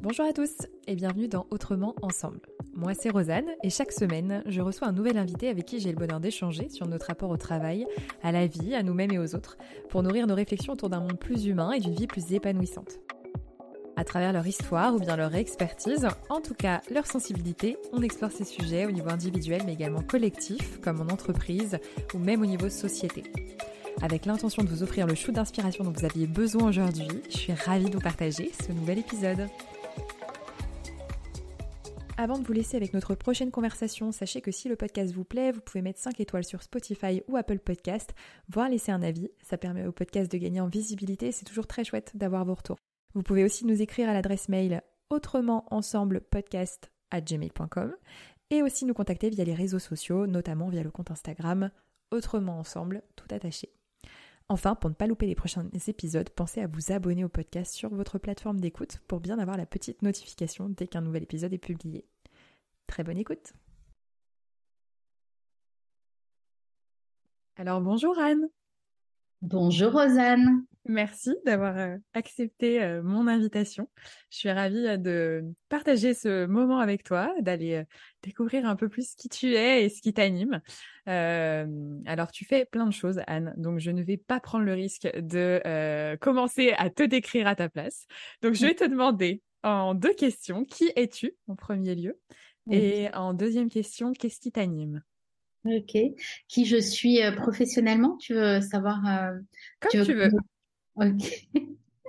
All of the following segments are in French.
Bonjour à tous et bienvenue dans Autrement Ensemble. Moi c'est Rosanne et chaque semaine je reçois un nouvel invité avec qui j'ai le bonheur d'échanger sur notre rapport au travail, à la vie, à nous-mêmes et aux autres, pour nourrir nos réflexions autour d'un monde plus humain et d'une vie plus épanouissante. À travers leur histoire ou bien leur expertise, en tout cas leur sensibilité, on explore ces sujets au niveau individuel mais également collectif, comme en entreprise ou même au niveau société. Avec l'intention de vous offrir le shoot d'inspiration dont vous aviez besoin aujourd'hui, je suis ravie de vous partager ce nouvel épisode. Avant de vous laisser avec notre prochaine conversation, sachez que si le podcast vous plaît, vous pouvez mettre 5 étoiles sur Spotify ou Apple Podcast, voire laisser un avis. Ça permet au podcast de gagner en visibilité, c'est toujours très chouette d'avoir vos retours. Vous pouvez aussi nous écrire à l'adresse mail autrement ensemble gmail.com et aussi nous contacter via les réseaux sociaux, notamment via le compte Instagram autrement ensemble, tout attaché. Enfin, pour ne pas louper les prochains épisodes, pensez à vous abonner au podcast sur votre plateforme d'écoute pour bien avoir la petite notification dès qu'un nouvel épisode est publié. Très bonne écoute. Alors bonjour Anne. Bonjour Rosanne Merci d'avoir euh, accepté euh, mon invitation. Je suis ravie euh, de partager ce moment avec toi, d'aller découvrir un peu plus qui tu es et ce qui t'anime. alors, tu fais plein de choses, Anne, donc je ne vais pas prendre le risque de commencer à te décrire à ta place. Donc, je vais te demander en deux questions, qui es-tu en premier lieu? Et en deuxième question, qu'est-ce qui t'anime? Ok. Qui je suis professionnellement? Tu veux savoir Comme tu veux.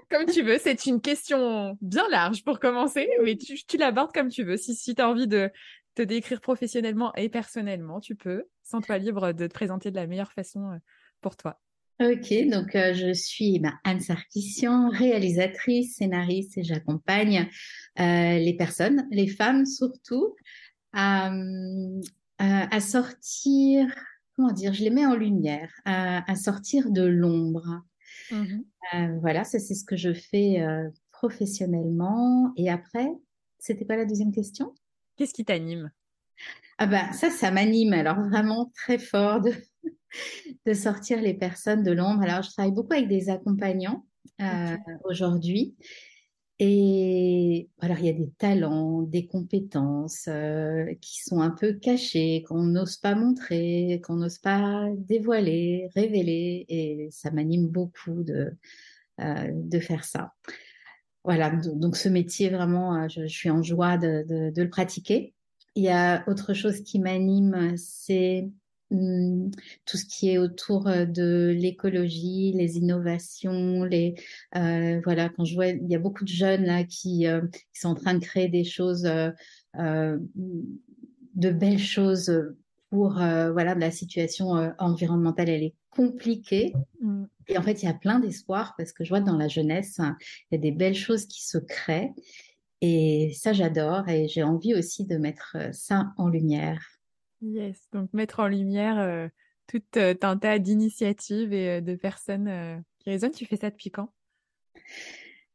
Comme tu veux, c'est une question bien large pour commencer, mais tu, tu l'abordes comme tu veux. Si, si tu as envie de te décrire professionnellement et personnellement, tu peux. Sens-toi libre de te présenter de la meilleure façon euh, pour toi. Ok, donc euh, je suis bah, Anne Sarkissian, réalisatrice, scénariste et j'accompagne euh, les personnes, les femmes surtout, à, à sortir, comment dire, je les mets en lumière, à sortir de l'ombre, Mmh euh, voilà, ça c'est ce que je fais euh, professionnellement. Et après, c'était pas la deuxième question? Qu'est-ce qui t'anime? Ah ben ça, ça m'anime. Alors vraiment très fort de, de sortir les personnes de l'ombre. Alors je travaille beaucoup avec des accompagnants euh, aujourd'hui et alors, il y a des talents, des compétences euh, qui sont un peu cachées, qu'on n'ose pas montrer, qu'on n'ose pas dévoiler, révéler. Et ça m'anime beaucoup de, euh, de faire ça. Voilà, donc ce métier, vraiment, euh, je, suis en joie de, de, le pratiquer. Il y a autre chose qui m'anime, c'est tout ce qui est autour euh, de l'écologie, les innovations, les euh, voilà quand je vois il y a beaucoup de jeunes là qui, euh, qui sont en train de créer des choses, euh, euh de belles choses pour voilà la situation environnementale elle est compliquée mmh. et en fait il y a plein d'espoir parce que je vois dans la jeunesse hein, il y a des belles choses qui se créent et ça j'adore et j'ai envie aussi de mettre ça en lumière. Yes, donc mettre en lumière euh, tout euh, un tas d'initiatives et euh, de personnes qui résonnent. Tu fais ça depuis quand?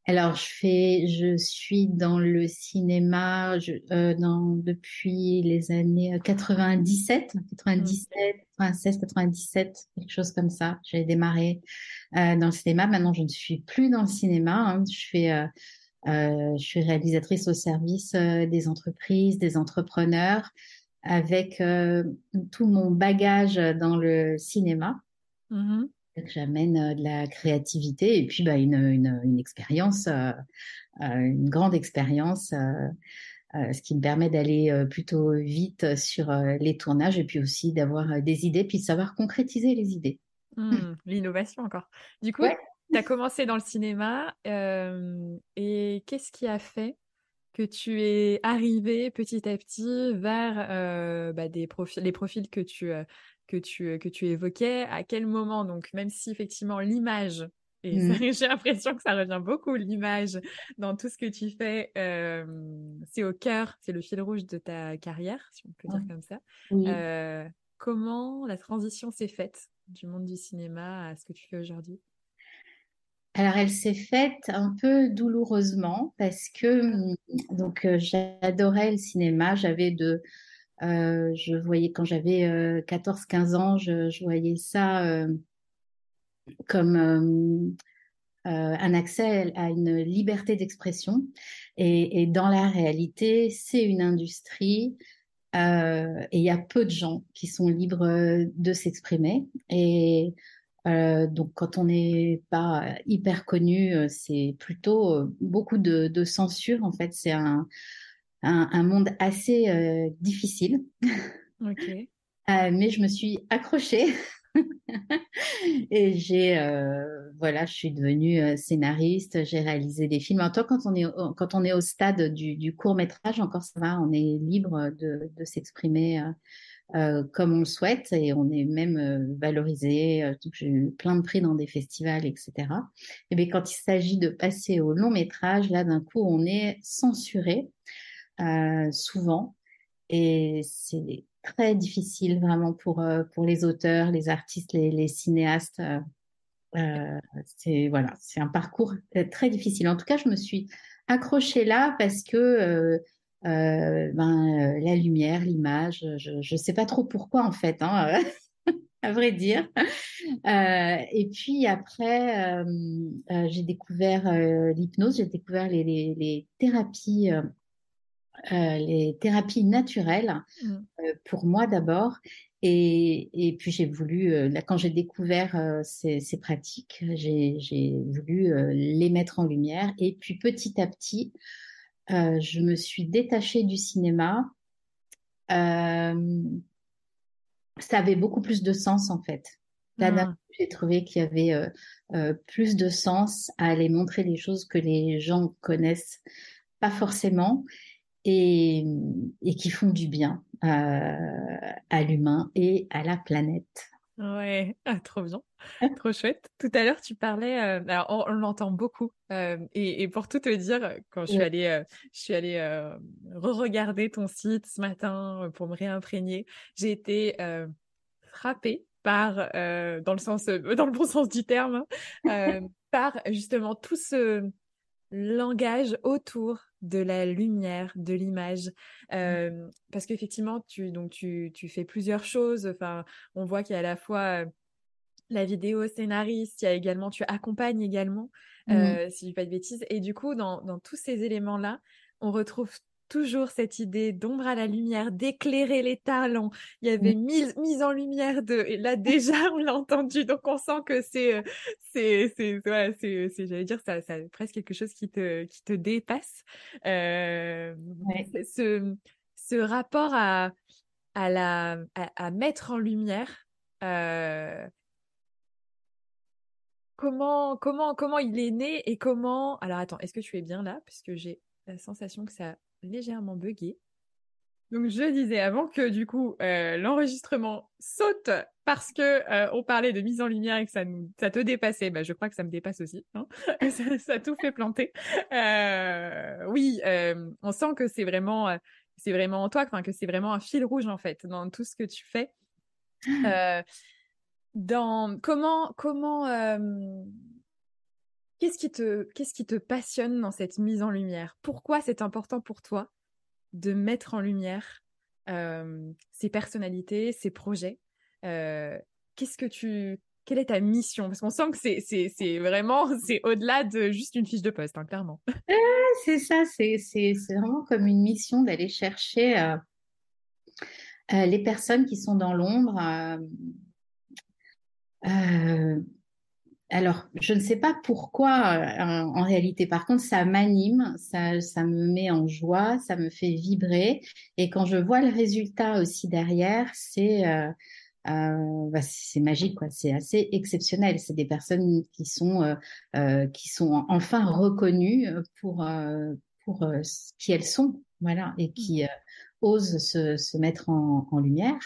Alors, je fais, je suis dans le cinéma je, dans, depuis les années 97, 97, 96, 97, quelque chose comme ça. J'ai démarré dans le cinéma. Maintenant, je ne suis plus dans le cinéma. Hein. Je fais, je suis réalisatrice au service des entreprises, des entrepreneurs avec euh, tout mon bagage dans le cinéma. Mmh j'amène euh, de la créativité et puis bah, une, une, une expérience, euh, une grande expérience, ce qui me permet d'aller plutôt vite sur les tournages et puis aussi d'avoir des idées, puis de savoir concrétiser les idées. Mmh, l'innovation encore. Du coup, tu as commencé dans le cinéma et qu'est-ce qui a fait que tu es arrivé petit à petit vers euh, bah, des profils, les profils que tu, euh, que, tu, que tu évoquais, à quel moment, donc même si effectivement l'image, et mmh. j'ai l'impression que ça revient beaucoup, l'image dans tout ce que tu fais, euh, c'est au cœur, c'est le fil rouge de ta carrière, si on peut dire comme ça. Euh, comment la transition s'est faite du monde du cinéma à ce que tu fais aujourd'hui? Alors, elle s'est faite un peu douloureusement parce que donc euh, j'adorais le cinéma. J'avais de, euh, je voyais quand j'avais 14-15 euh, ans, je, voyais ça euh, comme un accès à une liberté d'expression. Et, dans la réalité, c'est une industrie et il y a peu de gens qui sont libres de s'exprimer. Et donc, quand on n'est pas hyper connu, c'est plutôt beaucoup de, censure. En fait, c'est un, un, monde assez difficile. Ok. Euh, mais je me suis accrochée et j'ai euh, voilà, je suis devenue euh, scénariste, j'ai réalisé des films. En tout quand on est quand on est au stade du, court métrage, encore ça va, on est libre de, de s'exprimer comme on le souhaite et on est même valorisé. j'ai eu plein de prix dans des festivals, etc. Et bien quand il s'agit de passer au long métrage, là d'un coup on est censuré souvent et c'est très difficile vraiment pour, euh, pour les auteurs, les artistes, les, cinéastes. Euh, euh, c'est voilà, c'est un parcours très difficile. En tout cas, je me suis accrochée là parce que ben, la lumière, l'image, je ne sais pas trop pourquoi en fait, hein, à vrai dire. et puis après, j'ai découvert l'hypnose, j'ai découvert les, les, les thérapies euh, les thérapies naturelles mmh. euh, pour moi d'abord. Et, et, puis j'ai voulu, euh, là, quand j'ai découvert ces, ces, pratiques, j'ai voulu les mettre en lumière. Et puis petit à petit, je me suis détachée du cinéma. ça avait beaucoup plus de sens en fait. Mmh. j'ai trouvé qu'il y avait plus de sens à aller montrer les choses que les gens connaissent pas forcément et, et qui font du bien euh, à l'humain et à la planète. Ouais, ah, trop bien, trop chouette. Tout à l'heure, tu parlais, euh, alors on, l'entend beaucoup, euh, et, et, pour tout te dire, quand je suis allée, euh, je suis allée euh, re-regarder ton site ce matin pour me réimprégner, j'ai été frappée par, dans le sens, dans le bon sens du terme, par justement tout ce langage autour de la lumière, de l'image, mmh. parce qu'effectivement, tu donc tu, tu fais plusieurs choses. Enfin, on voit qu'il y a à la fois la vidéo scénariste, il y a également, tu accompagnes également, mmh. euh, si je dis pas de bêtises. Et du coup, dans, dans tous ces éléments-là, on retrouve toujours cette idée d'ombre à la lumière, d'éclairer les talents. Il y avait mise, mise en lumière de, et là déjà on l'a entendu, donc on sent que c'est, euh, c'est, c'est, voilà, c'est, c'est, j'allais dire, ça, ça presque quelque chose qui te, qui te dépasse. Euh, ce, ce rapport à, à la, à, mettre en lumière. Euh, comment, comment, comment il est né et comment. Alors attends, est-ce que tu es bien là? Puisque j'ai la sensation que ça légèrement buggé. Donc je disais avant que du coup euh, l'enregistrement saute parce que euh, on parlait de mise en lumière et que ça nous ça te dépassait. Bah, je crois que ça me dépasse aussi. Hein ça, ça, tout fait planter. Euh, oui, on sent que c'est vraiment c'est vraiment toi, enfin que c'est vraiment un fil rouge en fait dans tout ce que tu fais. dans comment comment Qu'est-ce qui te, passionne dans cette mise en lumière? Pourquoi c'est important pour toi de mettre en lumière euh, ces personnalités, ces projets? Euh, Qu'est-ce que tu, quelle est ta mission? Parce qu'on sent que c'est, vraiment, c'est au-delà de juste une fiche de poste, hein, clairement. c'est ça, c'est vraiment comme une mission d'aller chercher euh, les personnes qui sont dans l'ombre. Alors, je ne sais pas pourquoi euh, en réalité. Par contre, ça m'anime, ça, ça me met en joie, ça me fait vibrer. Et quand je vois le résultat aussi derrière, c'est euh, euh, bah, c'est magique, quoi. C'est assez exceptionnel. C'est des personnes qui sont qui sont enfin reconnues pour pour qui elles sont, voilà, et qui osent se, se mettre en, en lumière.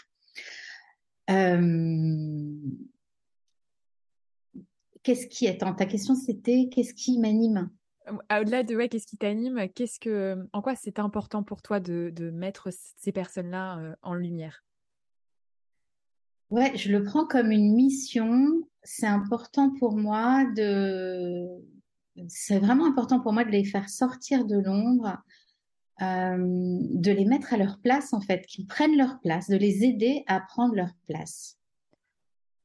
Qu'est-ce qui attends ta question c'était qu'est-ce qui m'anime? Euh, au-delà de ouais, qu'est-ce qui t'anime, qu'est-ce que, en quoi c'est important pour toi de, de mettre ces personnes-là euh, en lumière? Ouais, je le prends comme une mission. C'est important pour moi de, c'est vraiment important pour moi de les faire sortir de l'ombre, euh, de les mettre à leur place en fait, qu'ils prennent leur place, de les aider à prendre leur place.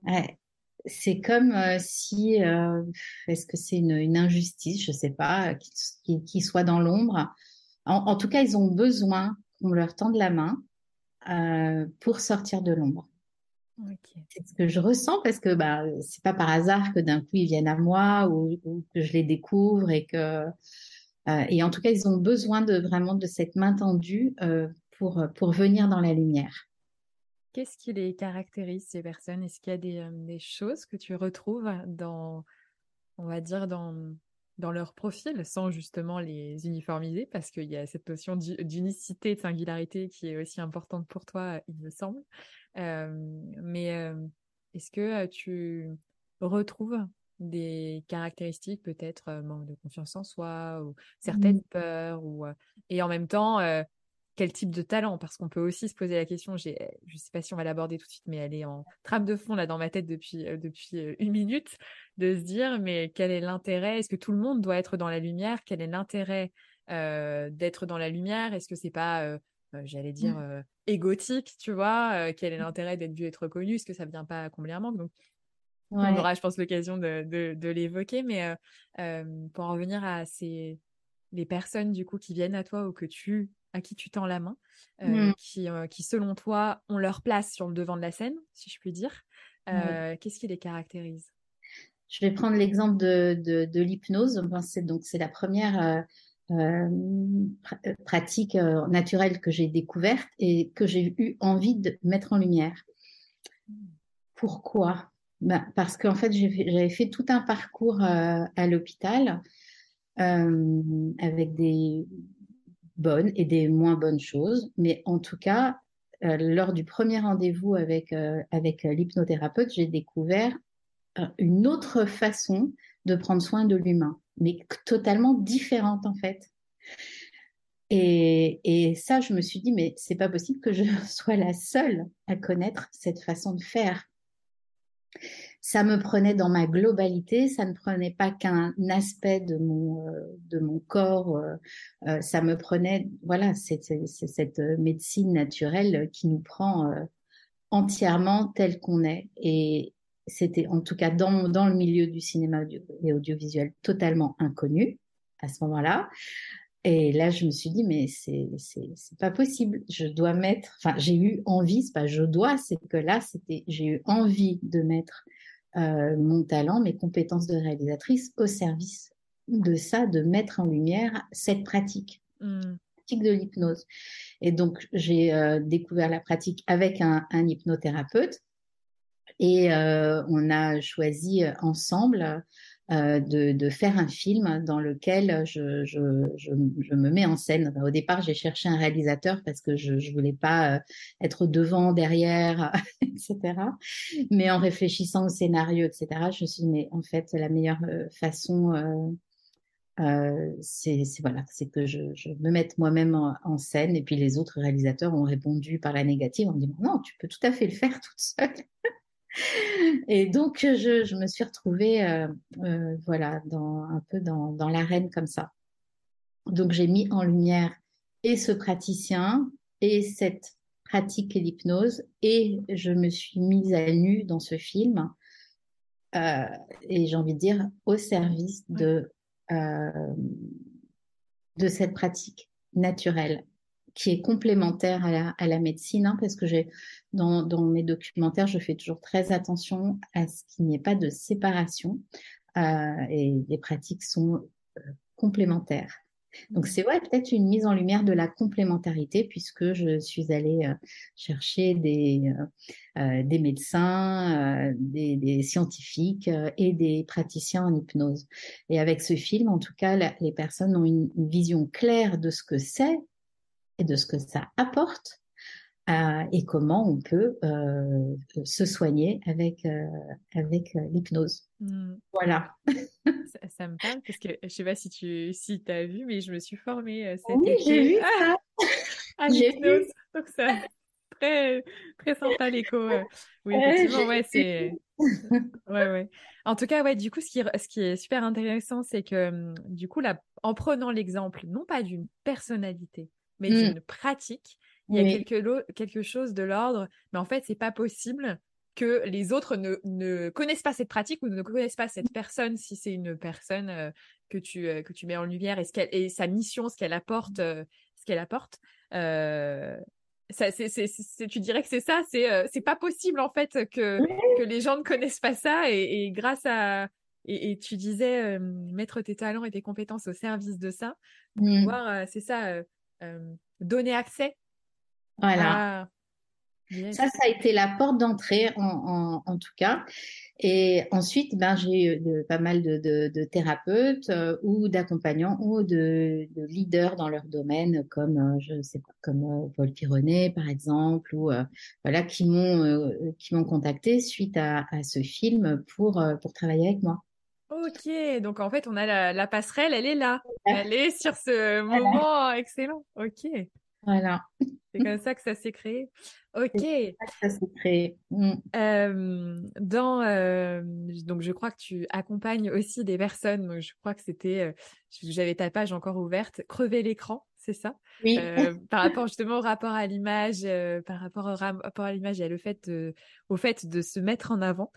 Ouais c'est comme si, est-ce que c'est une, injustice, je sais pas, qu'ils soient dans l'ombre. En, tout cas, ils ont besoin qu'on leur tende la main pour sortir de l'ombre. C'est ce que je ressens parce que bah, c'est pas par hasard que d'un coup ils viennent à moi ou, que je les découvre et que euh, et en tout cas ils ont besoin de vraiment de cette main tendue euh, pour pour venir dans la lumière. Qu'est-ce qui les caractérise ces personnes? Est-ce qu'il y a des, euh, des, choses que tu retrouves dans on va dire dans dans leur profil sans justement les uniformiser? Parce qu'il y a cette notion d'unicité, de singularité qui est aussi importante pour toi, il me semble. Mais est-ce que tu retrouves des caractéristiques, peut-être manque de confiance en soi ou certaines mmh. peurs ou et en même temps quel type de talent? Parce qu'on peut aussi se poser la question. J'ai, je sais pas si on va l'aborder tout de suite, mais elle est en trame de fond là dans ma tête depuis depuis une minute, de se dire mais quel est l'intérêt? Est-ce que tout le monde doit être dans la lumière? Quel est l'intérêt d'être dans la lumière? Est-ce que c'est pas j'allais mmh. dire, égotique, tu vois, quel est mmh. l'intérêt d'être vu, être reconnu, est-ce que ça vient pas combler un manque? Donc, on aura, je pense, l'occasion de, de, l'évoquer, mais pour en revenir à ces les personnes du coup qui viennent à toi ou que tu à qui tu tends la main, mmh. qui, qui selon toi ont leur place sur le devant de la scène, si je puis dire. Qu'est-ce qui les caractérise? Je vais prendre l'exemple de, de, de l'hypnose. donc c'est la première euh, pratique euh, naturelle que j'ai découverte et que j'ai eu envie de mettre en lumière. Pourquoi? Ben, Parce qu'en fait, j'avais fait tout un parcours euh, à l'hôpital avec des bonnes et des moins bonnes choses, mais en tout cas, lors du premier rendez-vous avec, avec l'hypnothérapeute, j'ai découvert une autre façon de prendre soin de l'humain mais totalement différente en fait. Et, et, ça, je me suis dit, mais c'est pas possible que je sois la seule à connaître cette façon de faire. Ça me prenait dans ma globalité, ça ne prenait pas qu'un aspect de mon euh, de mon corps, euh, euh, ça me prenait, voilà, c'est cette médecine naturelle qui nous prend entièrement tel qu'on est. Et, c'était en tout cas dans, dans le milieu du cinéma et audiovisuel totalement inconnu à ce moment-là. Et là, je me suis dit, mais c'est, c'est, pas possible. Je dois mettre, enfin, j'ai eu envie, c'est pas je dois, c'est que là, c'était, j'ai eu envie de mettre euh, mon talent, mes compétences de réalisatrice au service de ça, de mettre en lumière cette pratique, mmh. pratique de l'hypnose. Et donc, j'ai euh, découvert la pratique avec un, un hypnothérapeute et euh, on a choisi ensemble euh, de, de, faire un film dans lequel je, je, je, je me mets en scène. Au départ, j'ai cherché un réalisateur parce que je ne voulais pas être devant, derrière, etc. Mais en réfléchissant au scénario, etc., je me suis dit, mais en fait, la meilleure façon, euh, c'est voilà, c'est que je, je, me mette moi-même en, en, scène. Et puis les autres réalisateurs ont répondu par la négative en disant, non, tu peux tout à fait le faire toute seule. Et donc, je, me suis retrouvée, euh, euh, voilà, un peu dans, l'arène comme ça. Donc, j'ai mis en lumière et ce praticien et cette pratique et l'hypnose, et je me suis mise à nu dans ce film, euh, et j'ai envie de dire au service de, de cette pratique naturelle qui est complémentaire à la, à la médecine, hein, parce que j'ai dans, dans, mes documentaires, je fais toujours très attention à ce qu'il n'y ait pas de séparation euh, et les pratiques sont euh, complémentaires. Donc c'est ouais peut-être une mise en lumière de la complémentarité puisque je suis allée euh, chercher des euh, des médecins, euh, des, des, scientifiques et des praticiens en hypnose. Et avec ce film, en tout cas, les personnes ont une vision claire de ce que c'est et de ce que ça apporte euh, et comment on peut euh, se soigner avec, euh, avec l'hypnose. Mmh. Voilà. ça, ça, me parle parce que je sais pas si tu si as vu, mais je me suis formée cet oui, j'ai vu ça. à l'hypnose. Donc ça, très, très sympa l'écho. Oui, effectivement, ouais, c'est. Ouais, ouais. En tout cas, ouais, du coup, ce qui, ce qui est super intéressant, c'est que, mmh, du coup, là, en prenant l'exemple, non pas d'une personnalité, mais mmh. d'une pratique. Il y a quelque, quelque chose de l'ordre, mais en fait, c'est pas possible que les autres ne, ne, connaissent pas cette pratique ou ne connaissent pas cette personne si c'est une personne euh, que tu euh, que tu mets en lumière et ce qu'elle et sa mission, ce qu'elle apporte, euh, ce qu'elle apporte. ça, c'est, tu dirais que c'est ça, c'est c'est pas possible en fait que que les gens ne connaissent pas ça et, et grâce à et, et tu disais mettre tes talents et tes compétences au service de ça, pour mmh. c'est ça, donner accès. Voilà. Ça, ça a été la porte d'entrée en, en, tout cas. Et ensuite, ben, j'ai eu pas mal de, de, de thérapeutes euh, ou d'accompagnants ou de, de, leaders dans leur domaine, comme euh, je sais pas, comme euh, Paul Pironnet par exemple, ou voilà, qui m'ont qui m'ont contacté suite à, à, ce film pour pour travailler avec moi. Ok, donc en fait, on a la, la passerelle, elle est là, elle est sur ce moment excellent. Ok. Voilà. C'est comme ça que ça s'est créé. Ok. Ça s'est créé. Mm. Euh, dans euh, donc je crois que tu accompagnes aussi des personnes. Je crois que c'était euh, j'avais ta page encore ouverte. Crever l'écran, c'est ça? Oui. par rapport justement au rapport à l'image, par rapport au rapport à l'image et le fait au fait de se mettre en avant.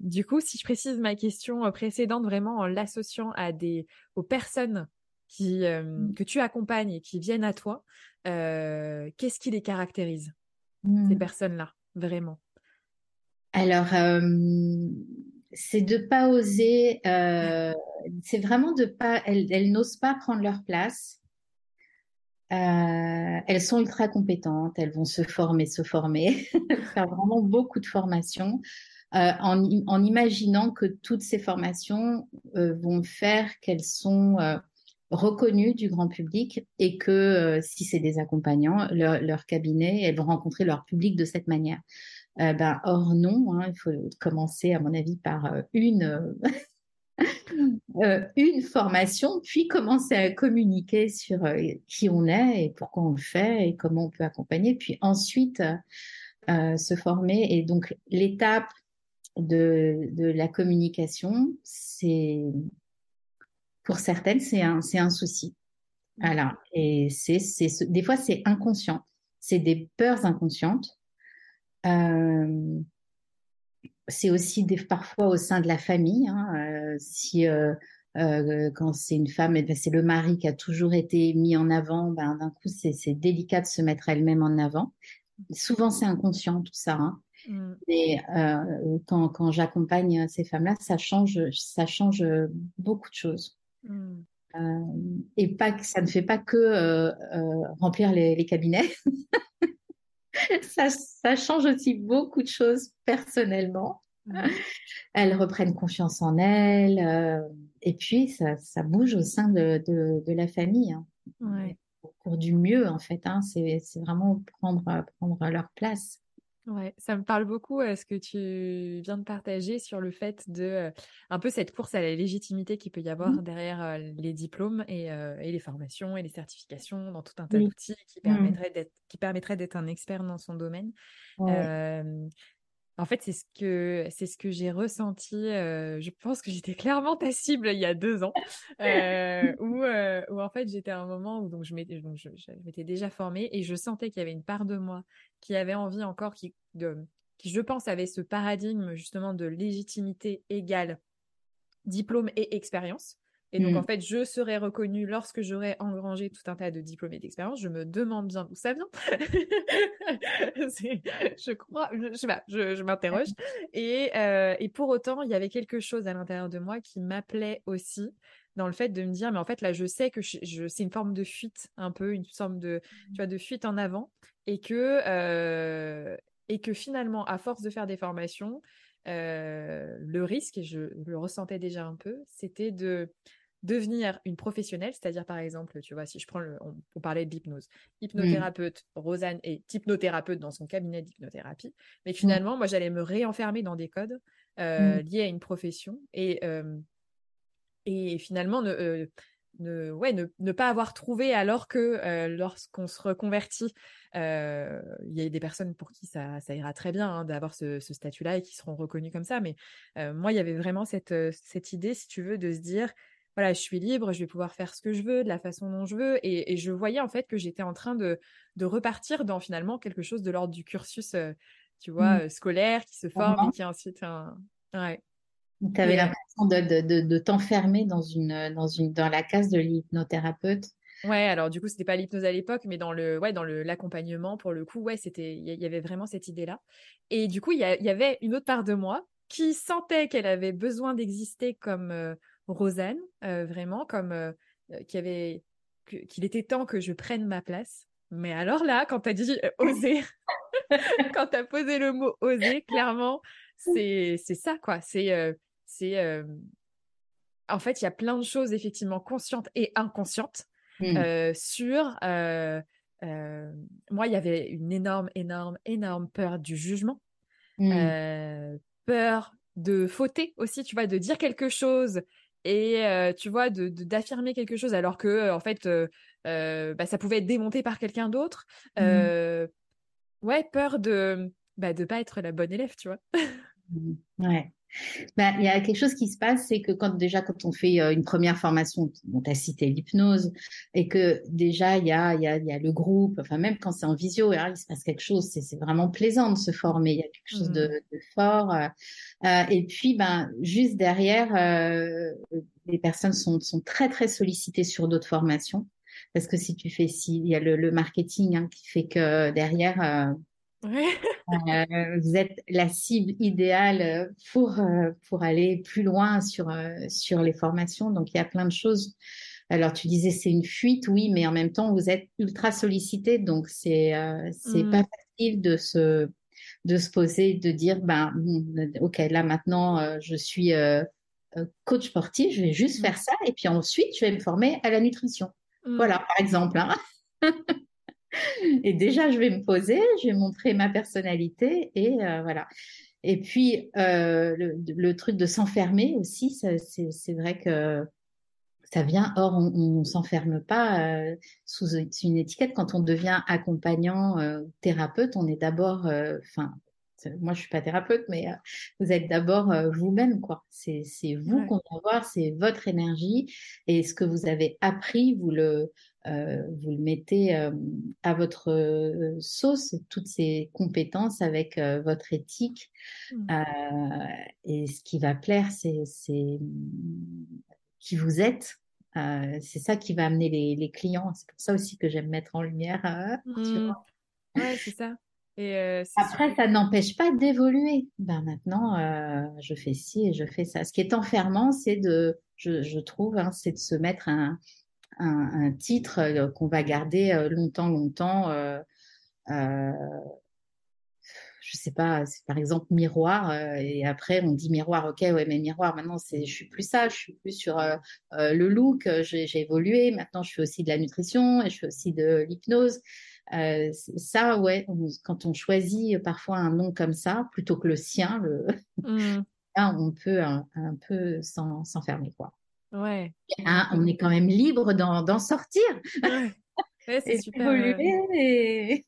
Du coup, si je précise ma question précédente vraiment en l'associant à des aux personnes qui, mmh. que tu accompagnes et qui viennent à toi, qu'est-ce qui les caractérise, ces mmh. personnes-là, vraiment? Alors, c'est de pas oser, c'est vraiment de pas, elles, n'osent pas prendre leur place. elles sont ultra compétentes, elles vont se former, se former, faire vraiment beaucoup de formations. en, en, imaginant que toutes ces formations vont faire qu'elles sont reconnues du grand public et que euh, si c'est des accompagnants, leur, cabinet, elles vont rencontrer leur public de cette manière. Euh, ben, or non, hein, il faut commencer à mon avis par euh, une une formation, puis commencer à communiquer sur qui on est et pourquoi on le fait et comment on peut accompagner, puis ensuite se former. Et donc l'étape de, de la communication, c'est pour certaines, c'est un, c'est un souci. Voilà. Et c'est, c'est, des fois, c'est inconscient. C'est des peurs inconscientes. Euh, c'est aussi des, parfois au sein de la famille. Hein, euh, si euh, quand c'est une femme, eh ben, c'est le mari qui a toujours été mis en avant. Ben, d'un coup, c'est, délicat de se mettre elle-même en avant. Souvent, c'est inconscient tout ça. Hein. Mm. Et euh, quand, quand j'accompagne ces femmes-là, ça change, ça change beaucoup de choses. Mm. Euh, et pas que ça ne fait pas que euh, euh, remplir les, cabinets. ça, ça, change aussi beaucoup de choses personnellement. Mm. Elles reprennent confiance en elles. et puis, ça, ça, bouge au sein de, de, de la famille. Hein. Pour du mieux, en fait. Hein. C'est vraiment prendre, prendre leur place. Ouais, ça me parle beaucoup ce que tu viens de partager sur le fait de un peu cette course à la légitimité qu'il peut y avoir mmh. derrière les diplômes et, et, les formations et les certifications dans tout un tas d'outils qui mmh. permettraient d'être qui permettraient d'être un expert dans son domaine. En fait, c'est ce que c'est ce que j'ai ressenti. Euh, je pense que j'étais clairement ta cible il y a deux ans, euh, où, euh, où, en fait j'étais à un moment où donc je m'étais donc je, je m'étais déjà formée et je sentais qu'il y avait une part de moi qui avait envie encore qui de qui je pense avait ce paradigme justement de légitimité égale diplôme et expérience. Et donc, en mmh. fait, je serai reconnue lorsque j'aurai engrangé tout un tas de diplômes et d'expériences. Je me demande bien d'où ça vient. je crois, je, sais pas, je, je m'interroge. Et, euh, et pour autant, il y avait quelque chose à l'intérieur de moi qui m'appelait aussi dans le fait de me dire, mais en fait, là, je sais que je, c'est une forme de fuite, un peu, une forme de, tu vois, de fuite en avant. Et que, euh, et que finalement, à force de faire des formations, le risque, et je le ressentais déjà un peu, c'était de devenir une professionnelle, c'est-à-dire par exemple, tu vois, si je prends le, on, parlait de l'hypnose, hypnothérapeute, Rosanne est hypnothérapeute dans son cabinet d'hypnothérapie, mais finalement, moi, j'allais me réenfermer dans des codes euh, liés à une profession et euh, et finalement ne, euh, ne ouais ne, ne, pas avoir trouvé alors que lorsqu'on se reconvertit, il y a des personnes pour qui ça, ça ira très bien hein, d'avoir ce, ce statut-là et qui seront reconnus comme ça, mais moi, il y avait vraiment cette cette idée, si tu veux, de se dire voilà, je suis libre, je vais pouvoir faire ce que je veux, de la façon dont je veux. Et, je voyais en fait que j'étais en train de, de, repartir dans finalement quelque chose de l'ordre du cursus, euh, tu vois, mmh. scolaire, qui se forme et qui ensuite un... Ouais. Tu avais l'impression de, de, de, t'enfermer dans, une, dans, une, dans la case de l'hypnothérapeute. Ouais, alors du coup, c'était pas l'hypnose à l'époque, mais dans le, ouais, dans l'accompagnement, pour le coup, ouais, c'était, il y, avait vraiment cette idée-là. Et du coup, il y, avait une autre part de moi qui sentait qu'elle avait besoin d'exister comme euh, Rosanne, euh, vraiment, comme euh, qu'il avait, était temps que je prenne ma place. Mais alors là, quand tu as dit oser, quand tu as posé le mot oser, clairement, c'est, c'est ça, quoi. C'est, c'est, en fait, il y a plein de choses effectivement conscientes et inconscientes mmh. sur. moi, il y avait une énorme, énorme, énorme peur du jugement. Mmh peur de fauter aussi, tu vois, de dire quelque chose et euh, tu vois, de d'affirmer quelque chose alors que euh, en fait, euh, bah, ça pouvait être démonté par quelqu'un d'autre. Mmh. Ouais, peur de bah, de pas être la bonne élève, tu vois. Mmh. ouais. Bah, il y a quelque chose qui se passe, c'est que quand déjà quand on fait euh, une première formation, on t'a cité l'hypnose, et que déjà il y a, y, a, y a le groupe, enfin même quand c'est en visio, il se passe quelque chose, c'est vraiment plaisant de se former, il y a quelque chose de, mmh. de, fort. Euh, euh, et puis ben juste derrière, euh, les personnes sont, sont très très sollicitées sur d'autres formations, parce que si tu fais si il y a le, le marketing hein, qui fait que derrière euh, vous êtes la cible idéale pour, euh, pour aller plus loin sur, euh, sur les formations. Donc, il y a plein de choses. Alors, tu disais c'est une fuite, oui, mais en même temps, vous êtes ultra sollicité. Donc, c'est c'est pas mmh. facile de se, de se poser, de dire, ben, OK, là, maintenant, je suis coach sportif, je vais juste mmh. faire ça. Et puis ensuite, je vais me former à la nutrition. Mmh. Voilà, par exemple. Hein. et déjà, je vais me poser, je vais montrer ma personnalité et euh, voilà. Et puis, euh, le, truc de s'enfermer aussi, c'est vrai que ça vient. Or, on, ne s'enferme pas euh, sous une étiquette. Quand on devient accompagnant, thérapeute, on est d'abord, enfin, moi je suis pas thérapeute, mais vous êtes d'abord vous-même, quoi. C'est vous qu'on va voir, c'est votre énergie et ce que vous avez appris, vous le euh, vous le mettez euh, à votre euh, sauce, toutes ces compétences avec votre éthique. Mmh. et ce qui va plaire, c'est qui vous êtes. c'est ça qui va amener les, clients. C'est pour ça aussi que j'aime mettre en lumière. Mmh. Ouais, c'est ça. Et Après, ça n'empêche pas d'évoluer. Ben maintenant, je fais ci et je fais ça. Ce qui est enfermant, c'est de, je, trouve, hein, c'est de se mettre un, un, titre euh, qu'on va garder euh, longtemps, longtemps. Euh, euh, je sais pas, par exemple miroir, et après on dit miroir, ok, ouais, mais miroir, maintenant c'est, je suis plus ça, je suis plus sur le look, j'ai, évolué, maintenant je fais aussi de la nutrition et je fais aussi de l'hypnose. ça, ouais, quand on choisit parfois un nom comme ça, plutôt que le sien, le, mmh. on peut un, un peu s'enfermer, quoi. Ouais. Hein, on est quand même libre d'en sortir. Ouais. c'est super. mais,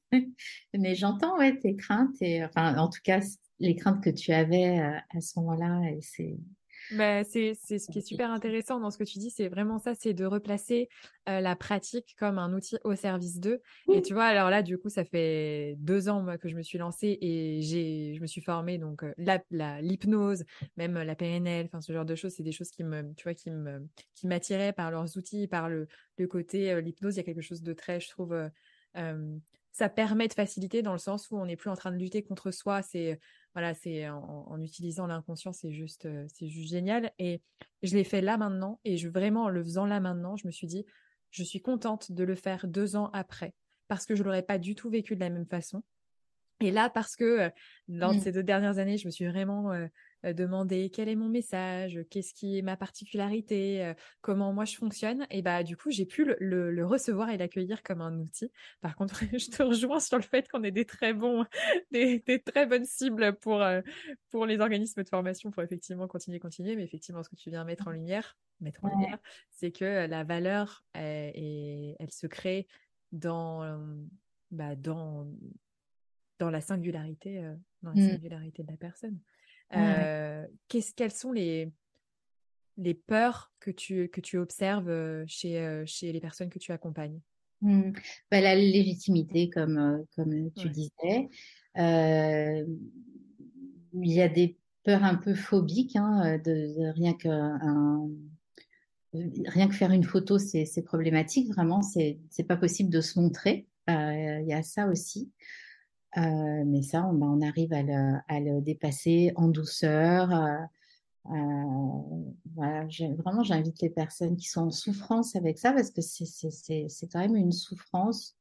mais j'entends ouais, tes craintes et enfin en tout cas les craintes que tu avais à ce moment-là et c'est bah, c'est ce qui est super intéressant dans ce que tu dis, c'est vraiment ça, c'est de replacer euh, la pratique comme un outil au service d'eux. Et tu vois, alors là, du coup, ça fait deux ans moi, que je me suis lancée et j'ai, je me suis formée donc euh, la, l'hypnose, même la PNL, enfin ce genre de choses, c'est des choses qui me, tu vois, qui me, qui m'attiraient par leurs outils, par le, le côté euh, l'hypnose. Il y a quelque chose de très, je trouve. ça permet de faciliter dans le sens où on n'est plus en train de lutter contre soi. C'est voilà, c'est en, utilisant l'inconscient, c'est juste, euh, c'est juste génial. Et je l'ai fait là maintenant, et je vraiment en le faisant là maintenant, je me suis dit, je suis contente de le faire deux ans après, parce que je l'aurais pas du tout vécu de la même façon. Et là, parce que euh, dans mmh. ces deux dernières années, je me suis vraiment euh, euh, demander quel est mon message, qu'est-ce qui est ma particularité, euh, comment moi je fonctionne. Et bah du coup j'ai pu le, recevoir et l'accueillir comme un outil. Par contre, je te rejoins sur le fait qu'on est des très bons, des, très bonnes cibles pour euh, pour les organismes de formation pour effectivement continuer, continuer. Mais effectivement, ce que tu viens mettre en lumière, mettre en lumière, c'est que la valeur elle se crée dans bah, dans dans la singularité, dans la mmh. singularité de la personne. Euh, qu'est-ce, quelles sont les, les peurs que tu, que tu observes euh, chez, euh, chez les personnes que tu accompagnes? Mmh. bah, La légitimité, comme, comme tu disais. il y a des peurs un peu phobiques, hein, de, rien que rien que faire une photo, c'est problématique. Vraiment, c'est c'est pas possible de se montrer. Il y a ça aussi. Mais ça, on, on arrive à le, à le, dépasser en douceur. Euh, voilà, vraiment, j'invite les personnes qui sont en souffrance avec ça parce que c'est quand même une souffrance.